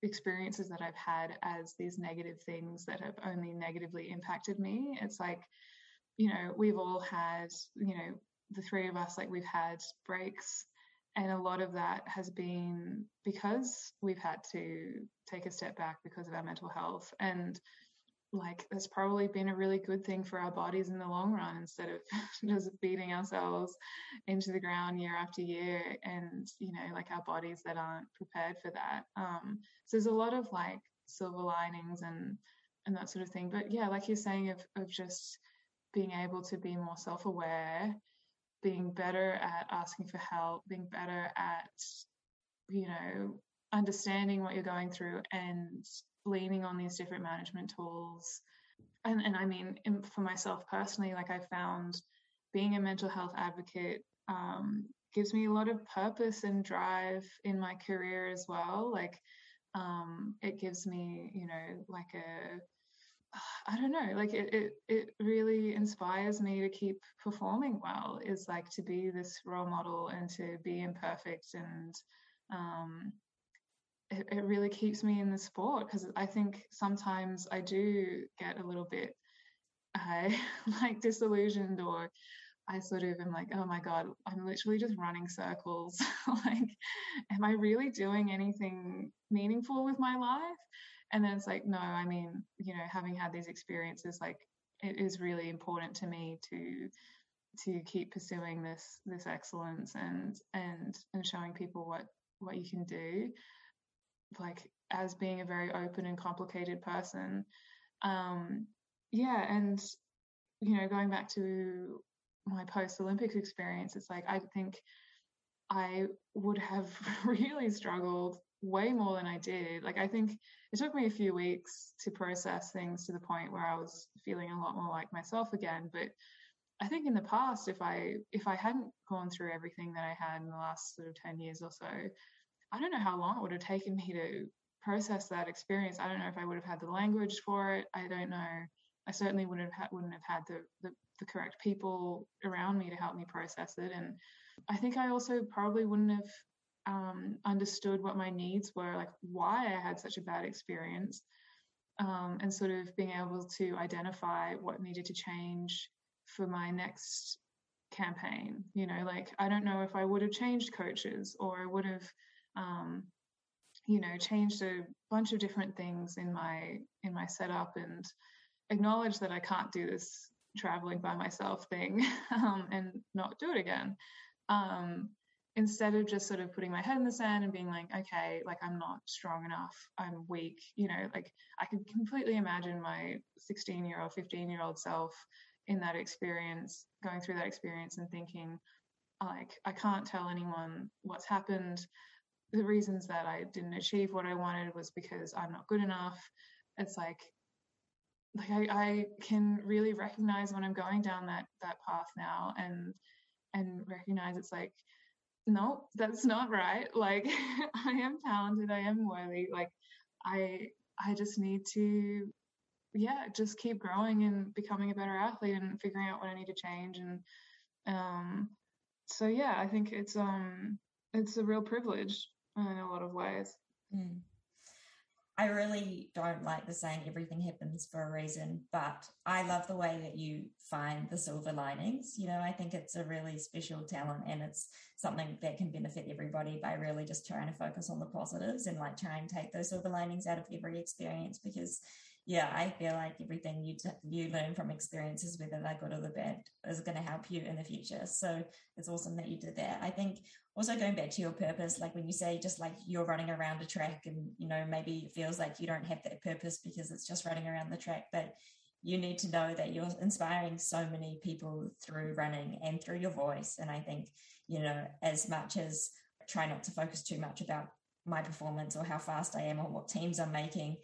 experiences that I've had as these negative things that have only negatively impacted me. It's like, you know, we've all had, you know, the three of us, like we've had breaks. And a lot of that has been because we've had to take a step back because of our mental health. And like that's probably been a really good thing for our bodies in the long run instead of just beating ourselves into the ground year after year and you know like our bodies that aren't prepared for that. Um, so there's a lot of like silver linings and and that sort of thing. But yeah like you're saying of of just being able to be more self aware, being better at asking for help, being better at, you know, understanding what you're going through and leaning on these different management tools. And, and I mean, for myself personally, like I found being a mental health advocate um, gives me a lot of purpose and drive in my career as well. Like, um, it gives me, you know, like a I don't know, like it, it it really inspires me to keep performing well. Is like to be this role model and to be imperfect, and um, it, it really keeps me in the sport because I think sometimes I do get a little bit uh, like disillusioned or I sort of am like, oh my God, I'm literally just running circles. like, am I really doing anything meaningful with my life? and then it's like no i mean you know having had these experiences like it is really important to me to to keep pursuing this this excellence and and and showing people what what you can do like as being a very open and complicated person um yeah and you know going back to my post olympics experience it's like i think i would have really struggled way more than i did like i think it took me a few weeks to process things to the point where I was feeling a lot more like myself again. But I think in the past, if I if I hadn't gone through everything that I had in the last sort of ten years or so, I don't know how long it would have taken me to process that experience. I don't know if I would have had the language for it. I don't know. I certainly wouldn't have had, wouldn't have had the, the the correct people around me to help me process it. And I think I also probably wouldn't have um, understood what my needs were, like why I had such a bad experience, um, and sort of being able to identify what needed to change for my next campaign. You know, like I don't know if I would have changed coaches or I would have, um, you know, changed a bunch of different things in my in my setup and acknowledge that I can't do this traveling by myself thing um, and not do it again. Um, instead of just sort of putting my head in the sand and being like, okay, like I'm not strong enough, I'm weak, you know, like I can completely imagine my 16 year old, 15 year old self in that experience, going through that experience and thinking, like, I can't tell anyone what's happened. The reasons that I didn't achieve what I wanted was because I'm not good enough. It's like, like I, I can really recognize when I'm going down that that path now and and recognize it's like no, that's not right. Like I am talented, I am worthy. Like I I just need to yeah, just keep growing and becoming a better athlete and figuring out what I need to change and um so yeah, I think it's um it's a real privilege in a lot of ways. Mm. I really don't like the saying everything happens for a reason, but I love the way that you find the silver linings. You know, I think it's a really special talent and it's something that can benefit everybody by really just trying to focus on the positives and like try and take those silver linings out of every experience because yeah, I feel like everything you t- you learn from experiences, whether they're good or the bad, is going to help you in the future. So it's awesome that you did that. I think also going back to your purpose, like when you say just like you're running around a track, and you know maybe it feels like you don't have that purpose because it's just running around the track, but you need to know that you're inspiring so many people through running and through your voice. And I think you know as much as try not to focus too much about my performance or how fast I am or what teams I'm making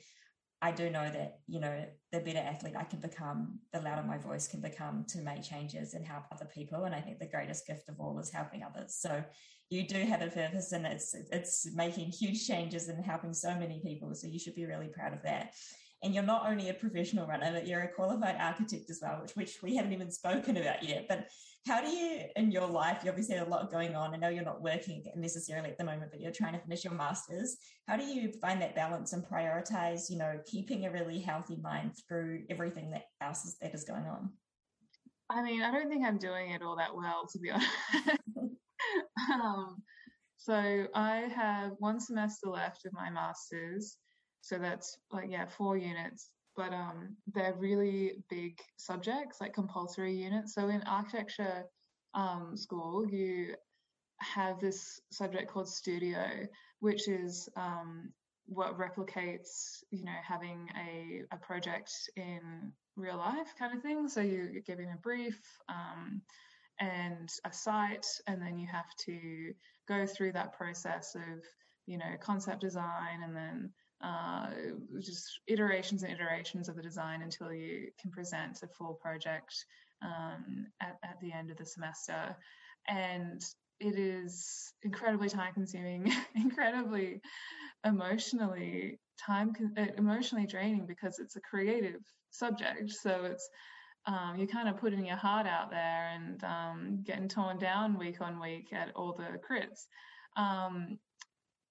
I do know that, you know, the better athlete I can become, the louder my voice can become to make changes and help other people. And I think the greatest gift of all is helping others. So you do have a purpose and it's it's making huge changes and helping so many people. So you should be really proud of that and you're not only a professional runner but you're a qualified architect as well which which we haven't even spoken about yet. But how do you in your life you obviously have a lot going on i know you're not working necessarily at the moment but you're trying to finish your masters. How do you find that balance and prioritize you know keeping a really healthy mind through everything that else is, that is going on? I mean i don't think i'm doing it all that well to be honest. Um, so i have one semester left of my masters so that's like yeah, four units. But um, they're really big subjects, like compulsory units. So in architecture um, school, you have this subject called studio, which is um, what replicates, you know, having a, a project in real life kind of thing. So you, are giving a brief um, and a site, and then you have to go through that process of, you know, concept design and then uh, just iterations and iterations of the design until you can present a full project um, at, at the end of the semester. And it is incredibly time consuming, incredibly emotionally time uh, emotionally draining because it's a creative subject. So it's um, you're kind of putting your heart out there and um, getting torn down week on week at all the crits. Um,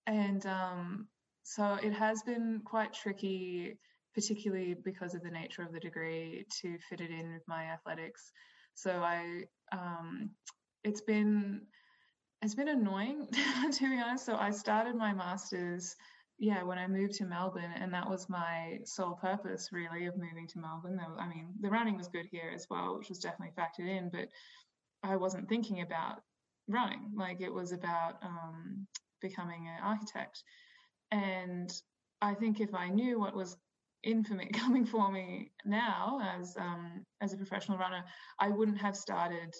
and um, so it has been quite tricky, particularly because of the nature of the degree, to fit it in with my athletics. So I, um, it's been it's been annoying to be honest. So I started my masters, yeah, when I moved to Melbourne, and that was my sole purpose really of moving to Melbourne. I mean, the running was good here as well, which was definitely factored in, but I wasn't thinking about running. Like it was about um, becoming an architect, and I think if I knew what was in for me coming for me now as um, as a professional runner, I wouldn't have started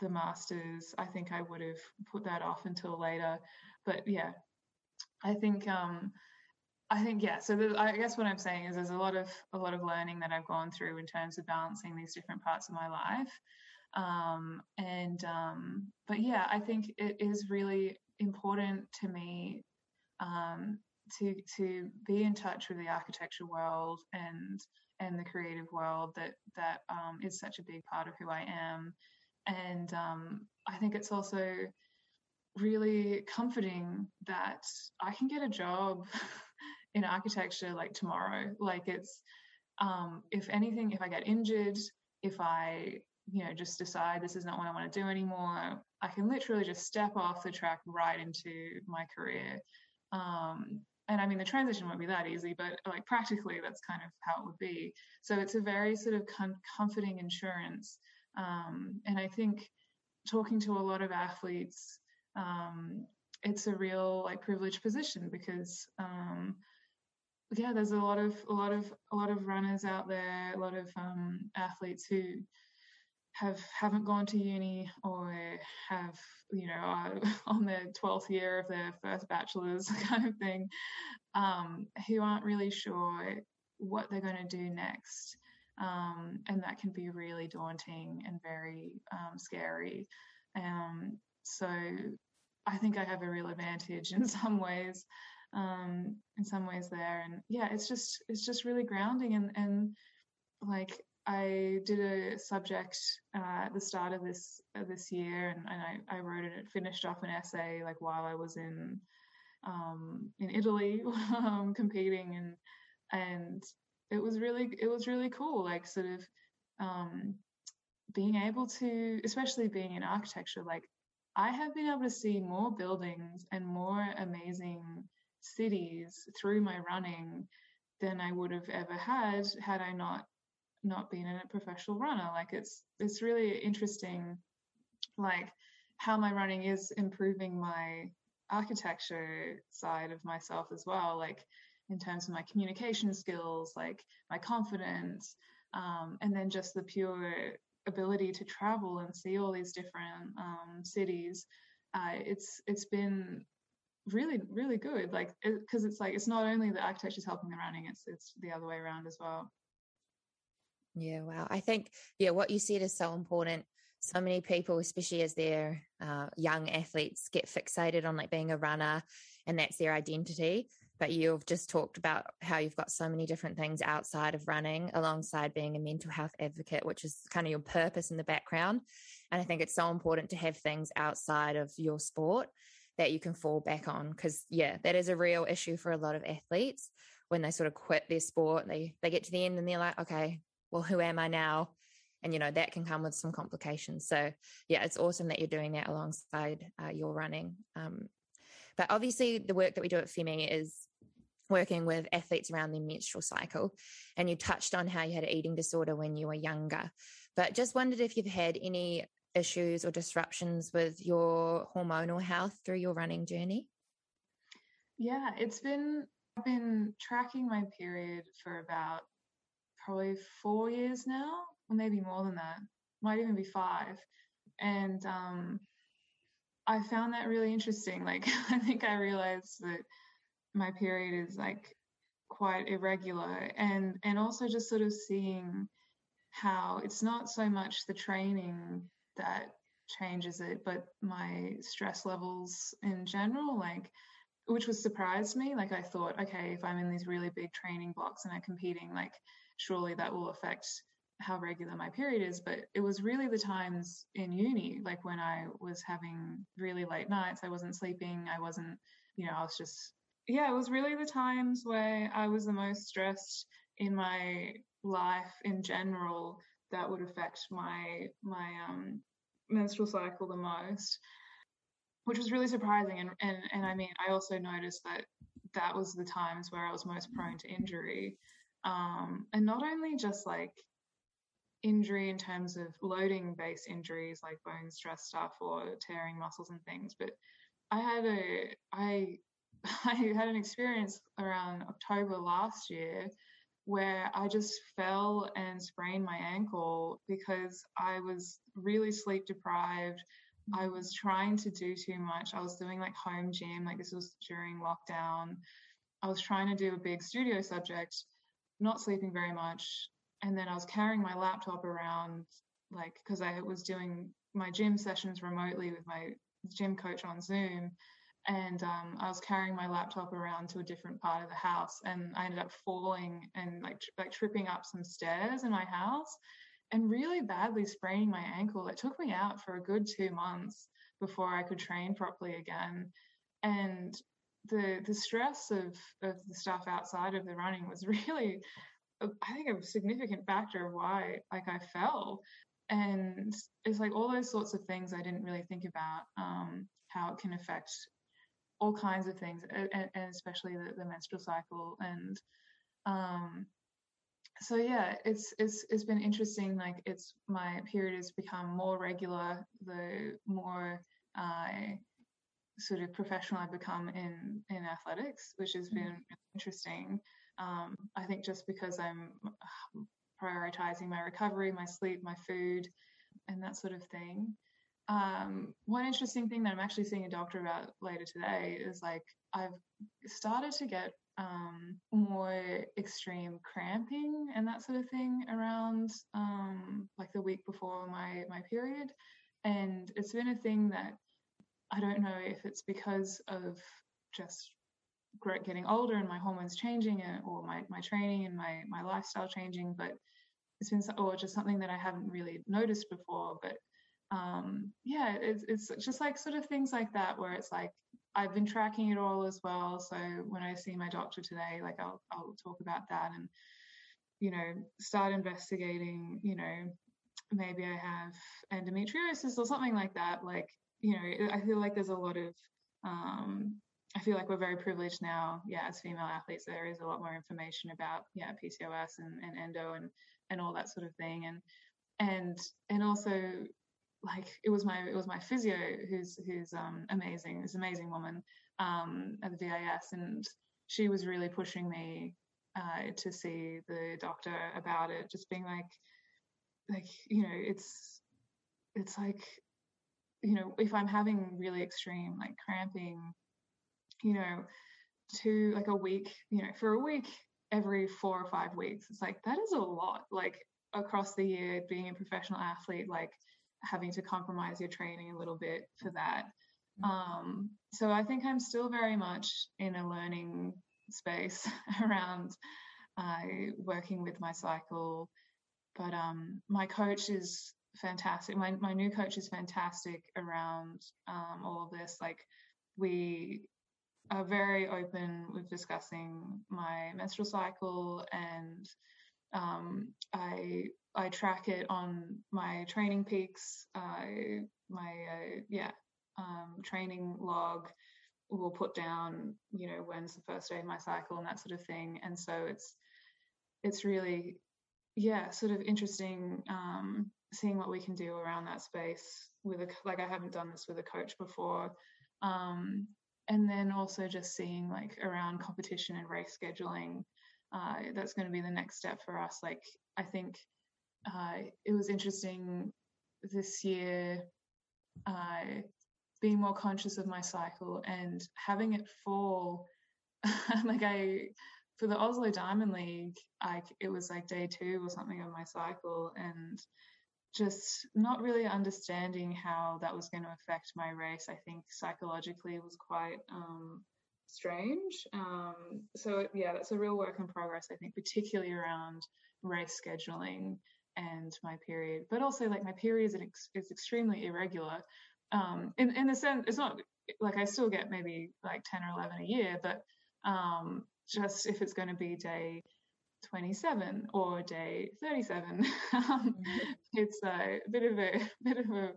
the masters, I think I would have put that off until later. But yeah, I think um, I think yeah. So I guess what I'm saying is there's a lot of a lot of learning that I've gone through in terms of balancing these different parts of my life. Um, and um, but yeah, I think it is really important to me um, to to be in touch with the architecture world and and the creative world that that um, is such a big part of who I am and um, I think it's also really comforting that I can get a job in architecture like tomorrow. Like it's, um, if anything, if I get injured, if I, you know, just decide this is not what I want to do anymore, I can literally just step off the track right into my career. Um, and I mean, the transition won't be that easy, but like practically, that's kind of how it would be. So it's a very sort of com- comforting insurance um, and I think talking to a lot of athletes, um, it's a real like privileged position because um, yeah, there's a lot of a lot of a lot of runners out there, a lot of um, athletes who have haven't gone to uni or have you know are on their 12th year of their first bachelor's kind of thing um, who aren't really sure what they're going to do next um, and that can be really daunting and very um, scary. Um, so I think I have a real advantage in some ways, um, in some ways there, and yeah, it's just it's just really grounding and and like I did a subject uh, at the start of this this year, and, and I, I wrote it. Finished off an essay like while I was in um, in Italy um, competing, and and it was really it was really cool like sort of um, being able to especially being in architecture like i have been able to see more buildings and more amazing cities through my running than i would have ever had had i not not been a professional runner like it's it's really interesting like how my running is improving my architecture side of myself as well like in terms of my communication skills, like my confidence, um, and then just the pure ability to travel and see all these different um, cities. Uh, it's it's been really really good, like because it, it's like it's not only the architecture is helping the running, it's it's the other way around as well. Yeah, wow. I think yeah, what you said is so important. So many people, especially as they're uh, young athletes, get fixated on like being a runner, and that's their identity but you've just talked about how you've got so many different things outside of running alongside being a mental health advocate which is kind of your purpose in the background and i think it's so important to have things outside of your sport that you can fall back on because yeah that is a real issue for a lot of athletes when they sort of quit their sport they they get to the end and they're like okay well who am i now and you know that can come with some complications so yeah it's awesome that you're doing that alongside uh, your running um, but obviously, the work that we do at FEMI is working with athletes around their menstrual cycle. And you touched on how you had an eating disorder when you were younger. But just wondered if you've had any issues or disruptions with your hormonal health through your running journey? Yeah, it's been I've been tracking my period for about probably four years now, or maybe more than that. Might even be five. And um, I found that really interesting. Like, I think I realized that my period is like quite irregular, and and also just sort of seeing how it's not so much the training that changes it, but my stress levels in general, like which was surprised me. Like I thought, okay, if I'm in these really big training blocks and I'm competing, like surely that will affect how regular my period is. But it was really the times in uni, like when I was having really late nights, I wasn't sleeping, I wasn't, you know, I was just yeah, it was really the times where I was the most stressed in my life in general that would affect my my um menstrual cycle the most which was really surprising and, and and i mean i also noticed that that was the times where i was most prone to injury um, and not only just like injury in terms of loading based injuries like bone stress stuff or tearing muscles and things but i had a i i had an experience around october last year where I just fell and sprained my ankle because I was really sleep deprived. I was trying to do too much. I was doing like home gym, like this was during lockdown. I was trying to do a big studio subject, not sleeping very much. And then I was carrying my laptop around, like, because I was doing my gym sessions remotely with my gym coach on Zoom and um, I was carrying my laptop around to a different part of the house, and I ended up falling and like tri- like tripping up some stairs in my house, and really badly spraining my ankle. It took me out for a good two months before I could train properly again, and the the stress of of the stuff outside of the running was really, I think, a significant factor of why like I fell. And it's like all those sorts of things I didn't really think about um, how it can affect all kinds of things, and, and especially the, the, menstrual cycle. And um, so yeah, it's it's it's been interesting. Like it's my period has become more regular the more I sort of professional I've become in in athletics, which has been mm-hmm. interesting. Um, I think just because I'm prioritizing my recovery, my sleep, my food, and that sort of thing. Um, one interesting thing that I'm actually seeing a doctor about later today is like I've started to get um, more extreme cramping and that sort of thing around um, like the week before my my period, and it's been a thing that I don't know if it's because of just getting older and my hormones changing or my, my training and my, my lifestyle changing, but it's been, or just something that I haven't really noticed before. But um, yeah, it's, it's just like sort of things like that where it's like I've been tracking it all as well. So when I see my doctor today, like I'll I'll talk about that and you know start investigating. You know, maybe I have endometriosis or something like that. Like you know, I feel like there's a lot of um, I feel like we're very privileged now, yeah, as female athletes, there is a lot more information about, yeah, PCOS and, and endo and, and all that sort of thing. And, and, and also like it was my it was my physio who's who's um, amazing, this amazing woman um, at the VIS, and she was really pushing me uh, to see the doctor about it, just being like, like you know, it's it's like you know, if I'm having really extreme like cramping, you know, to like a week, you know, for a week every four or five weeks, it's like that is a lot. Like across the year, being a professional athlete, like having to compromise your training a little bit for that. Mm-hmm. Um, so I think I'm still very much in a learning space around uh, working with my cycle. But um, my coach is fantastic. My my new coach is fantastic around um, all of this. Like we are very open with discussing my menstrual cycle and um, I I track it on my TrainingPeaks, uh, my uh, yeah um, training log. Will put down you know when's the first day of my cycle and that sort of thing, and so it's it's really yeah sort of interesting um, seeing what we can do around that space with a like I haven't done this with a coach before. Um, and then also just seeing like around competition and race scheduling uh, that's going to be the next step for us like i think uh, it was interesting this year uh, being more conscious of my cycle and having it fall like i for the oslo diamond league like it was like day two or something of my cycle and just not really understanding how that was going to affect my race, I think psychologically was quite um, strange. Um, so, yeah, that's a real work in progress, I think, particularly around race scheduling and my period, but also like my period is, ex- is extremely irregular. Um, in, in the sense, it's not like I still get maybe like 10 or 11 a year, but um, just if it's going to be day 27 or day 37. um, it's a bit of a bit of a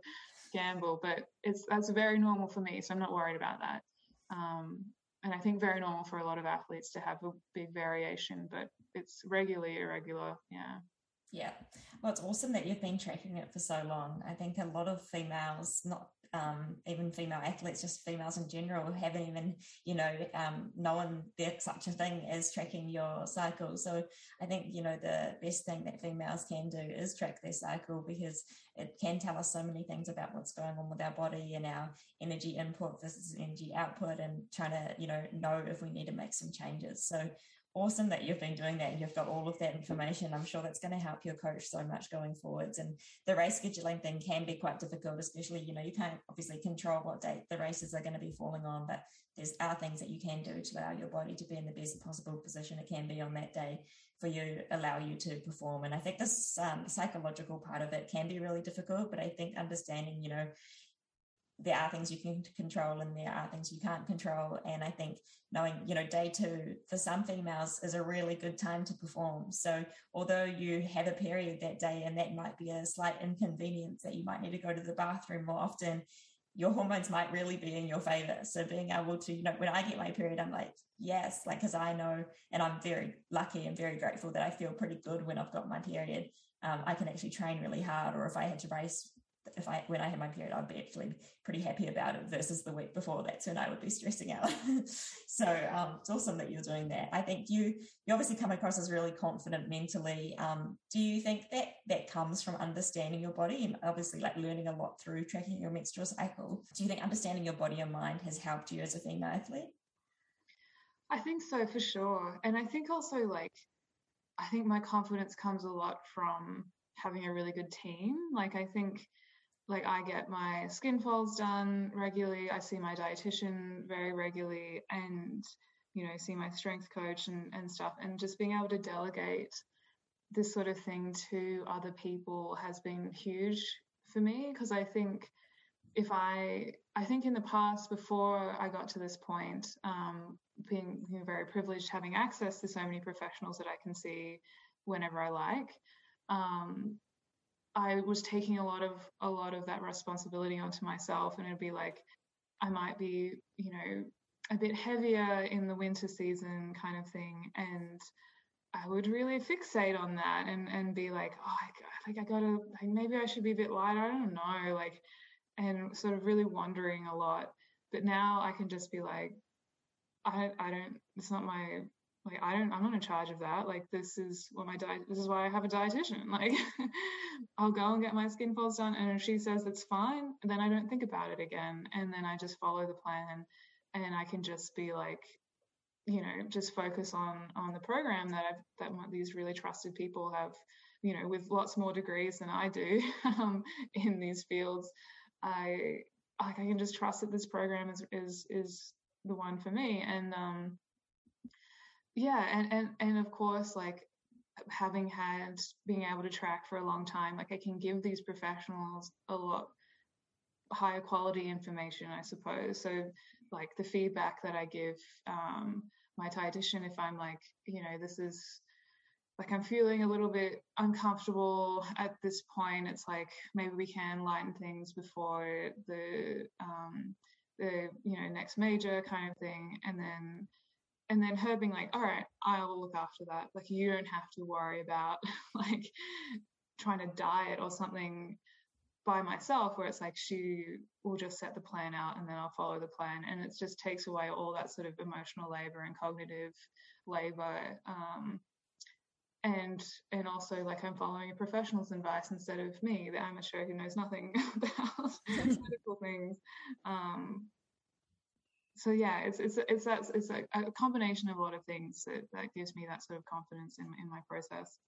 gamble, but it's that's very normal for me, so I'm not worried about that. Um, and I think very normal for a lot of athletes to have a big variation, but it's regularly irregular. Yeah. Yeah. Well, it's awesome that you've been tracking it for so long. I think a lot of females, not um, even female athletes, just females in general, who haven't even, you know, um, known there's such a thing as tracking your cycle. So I think, you know, the best thing that females can do is track their cycle because it can tell us so many things about what's going on with our body and our energy input versus energy output and trying to, you know, know if we need to make some changes. So awesome that you've been doing that and you've got all of that information. I'm sure that's going to help your coach so much going forwards. And the race scheduling thing can be quite difficult, especially, you know, you can't obviously control what date the races are going to be falling on, but there's are things that you can do to allow your body to be in the best possible position it can be on that day for you, allow you to perform. And I think this um, psychological part of it can be really difficult, but I think understanding, you know, there are things you can control and there are things you can't control. And I think knowing, you know, day two for some females is a really good time to perform. So although you have a period that day and that might be a slight inconvenience that you might need to go to the bathroom more often, your hormones might really be in your favor. So being able to, you know, when I get my period, I'm like, yes, like, cause I know, and I'm very lucky and very grateful that I feel pretty good when I've got my period. Um, I can actually train really hard, or if I had to race if I when I had my period, I'd be actually pretty happy about it versus the week before. That's when I would be stressing out. so um, it's awesome that you're doing that. I think you you obviously come across as really confident mentally. Um, do you think that that comes from understanding your body and obviously like learning a lot through tracking your menstrual cycle? Do you think understanding your body and mind has helped you as a female athlete? I think so for sure, and I think also like I think my confidence comes a lot from having a really good team. Like I think like I get my skin folds done regularly. I see my dietitian very regularly and, you know, see my strength coach and, and stuff. And just being able to delegate this sort of thing to other people has been huge for me because I think if I, I think in the past, before I got to this point, um, being you know, very privileged, having access to so many professionals that I can see whenever I like, um, I was taking a lot of a lot of that responsibility onto myself, and it'd be like I might be, you know, a bit heavier in the winter season, kind of thing, and I would really fixate on that and and be like, oh, like I gotta, like maybe I should be a bit lighter. I don't know, like, and sort of really wondering a lot. But now I can just be like, I I don't. It's not my like I don't I'm not in charge of that. Like this is what my diet this is why I have a dietitian. Like I'll go and get my skin folds done and if she says it's fine, then I don't think about it again. And then I just follow the plan and I can just be like, you know, just focus on on the program that I've that these really trusted people have, you know, with lots more degrees than I do um, in these fields. I like I can just trust that this program is is is the one for me. And um yeah and and and of course like having had being able to track for a long time like i can give these professionals a lot higher quality information i suppose. So like the feedback that i give um, my dietitian if i'm like you know this is like i'm feeling a little bit uncomfortable at this point it's like maybe we can lighten things before the um the you know next major kind of thing and then and then her being like all right i'll look after that. Like you don't have to worry about like trying to diet or something by myself where it's like she will just set the plan out and then I'll follow the plan. And it just takes away all that sort of emotional labor and cognitive labor um, and and also like I'm following a professional's advice instead of me the amateur who knows nothing about medical things um, so yeah it's it's it's that it's a, a combination of a lot of things that, that gives me that sort of confidence in in my process.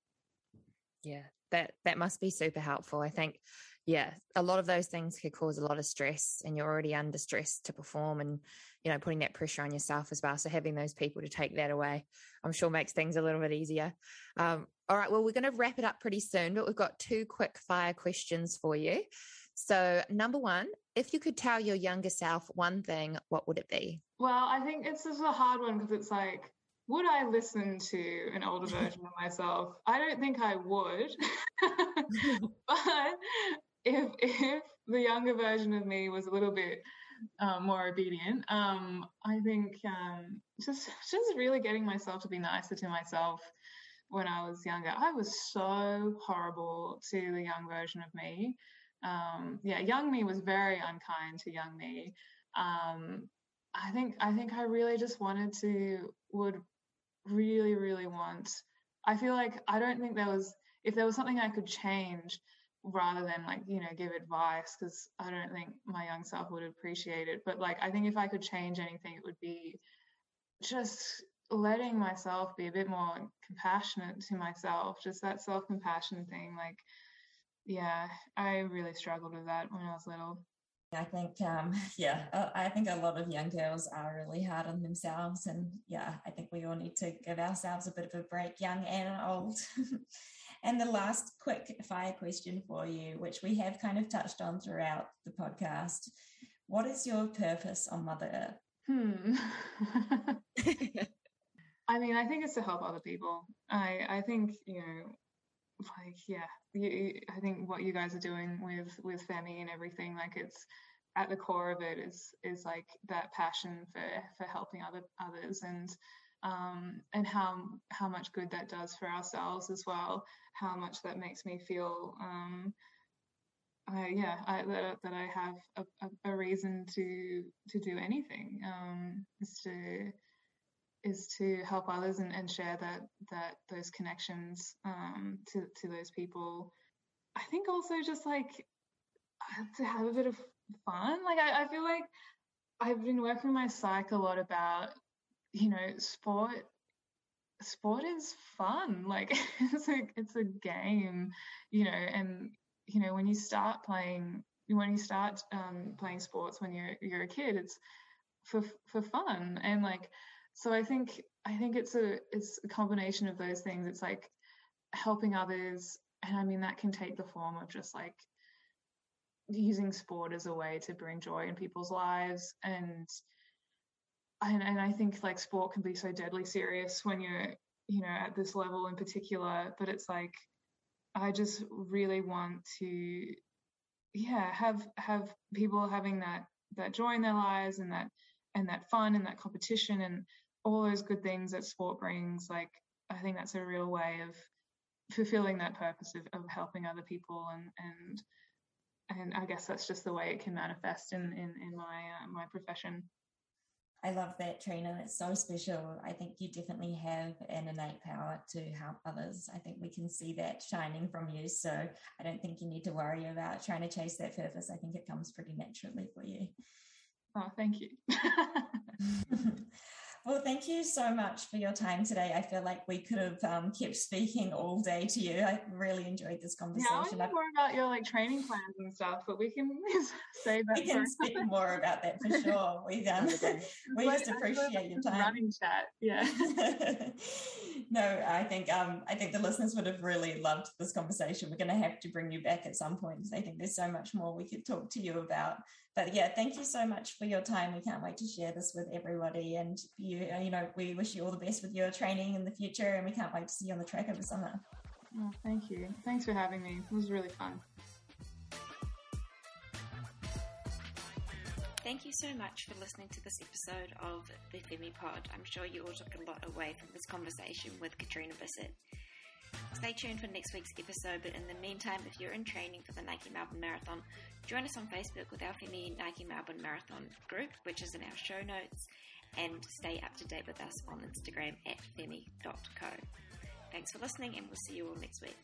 Yeah that that must be super helpful. I think yeah a lot of those things could cause a lot of stress and you're already under stress to perform and you know putting that pressure on yourself as well. So having those people to take that away i'm sure makes things a little bit easier. Um, all right well we're going to wrap it up pretty soon but we've got two quick fire questions for you so number one if you could tell your younger self one thing what would it be well i think it's just a hard one because it's like would I listen to an older version of myself? I don't think I would. but if if the younger version of me was a little bit um, more obedient, um, I think um, just just really getting myself to be nicer to myself when I was younger. I was so horrible to the young version of me. Um, yeah, young me was very unkind to young me. Um, I think I think I really just wanted to would really, really want. I feel like I don't think there was, if there was something I could change rather than like, you know, give advice, because I don't think my young self would appreciate it. But like, I think if I could change anything, it would be just letting myself be a bit more compassionate to myself, just that self compassion thing. Like, yeah, I really struggled with that when I was little. I think, um, yeah, uh, I think a lot of young girls are really hard on themselves. And yeah, I think we all need to give ourselves a bit of a break, young and old. and the last quick fire question for you, which we have kind of touched on throughout the podcast What is your purpose on Mother Earth? Hmm. I mean, I think it's to help other people. I, I think, you know, like yeah you, i think what you guys are doing with with femi and everything like it's at the core of it is is like that passion for for helping other others and um, and how how much good that does for ourselves as well how much that makes me feel um, uh, yeah I, that, that I have a, a, a, reason to to do anything. Um, is to is to help others and, and share that that those connections um, to to those people. I think also just like to have a bit of fun. Like I, I feel like I've been working my psych a lot about you know sport. Sport is fun. Like it's a it's a game, you know, and you know when you start playing when you start um, playing sports when you're you're a kid, it's for for fun and like so i think i think it's a it's a combination of those things. It's like helping others and i mean that can take the form of just like using sport as a way to bring joy in people's lives and and, and i think like sport can be so deadly serious when you're you know at this level in particular but it's like i just really want to yeah have have people having that that joy in their lives and that and that fun and that competition and all those good things that sport brings like i think that's a real way of fulfilling that purpose of, of helping other people and and and i guess that's just the way it can manifest in in, in my uh, my profession I love that, Trina. It's so special. I think you definitely have an innate power to help others. I think we can see that shining from you. So I don't think you need to worry about trying to chase that purpose. I think it comes pretty naturally for you. Oh, thank you. Well, thank you so much for your time today. I feel like we could have um, kept speaking all day to you. I really enjoyed this conversation. Yeah, I more about your like training plans and stuff, but we can say that. We can speak more about that for sure. We um, we just appreciate your time. Running chat, yeah. no, I think um, I think the listeners would have really loved this conversation. We're going to have to bring you back at some point because I think there's so much more we could talk to you about but yeah, thank you so much for your time. We can't wait to share this with everybody. And you, uh, you know, we wish you all the best with your training in the future, and we can't wait to see you on the track over summer. Oh, thank you. Thanks for having me. It was really fun. Thank you so much for listening to this episode of the Femi Pod. I'm sure you all took a lot away from this conversation with Catriona Bisset. Stay tuned for next week's episode, but in the meantime, if you're in training for the Nike Melbourne Marathon, join us on Facebook with our Femi Nike Melbourne Marathon group, which is in our show notes, and stay up to date with us on Instagram at femi.co. Thanks for listening, and we'll see you all next week.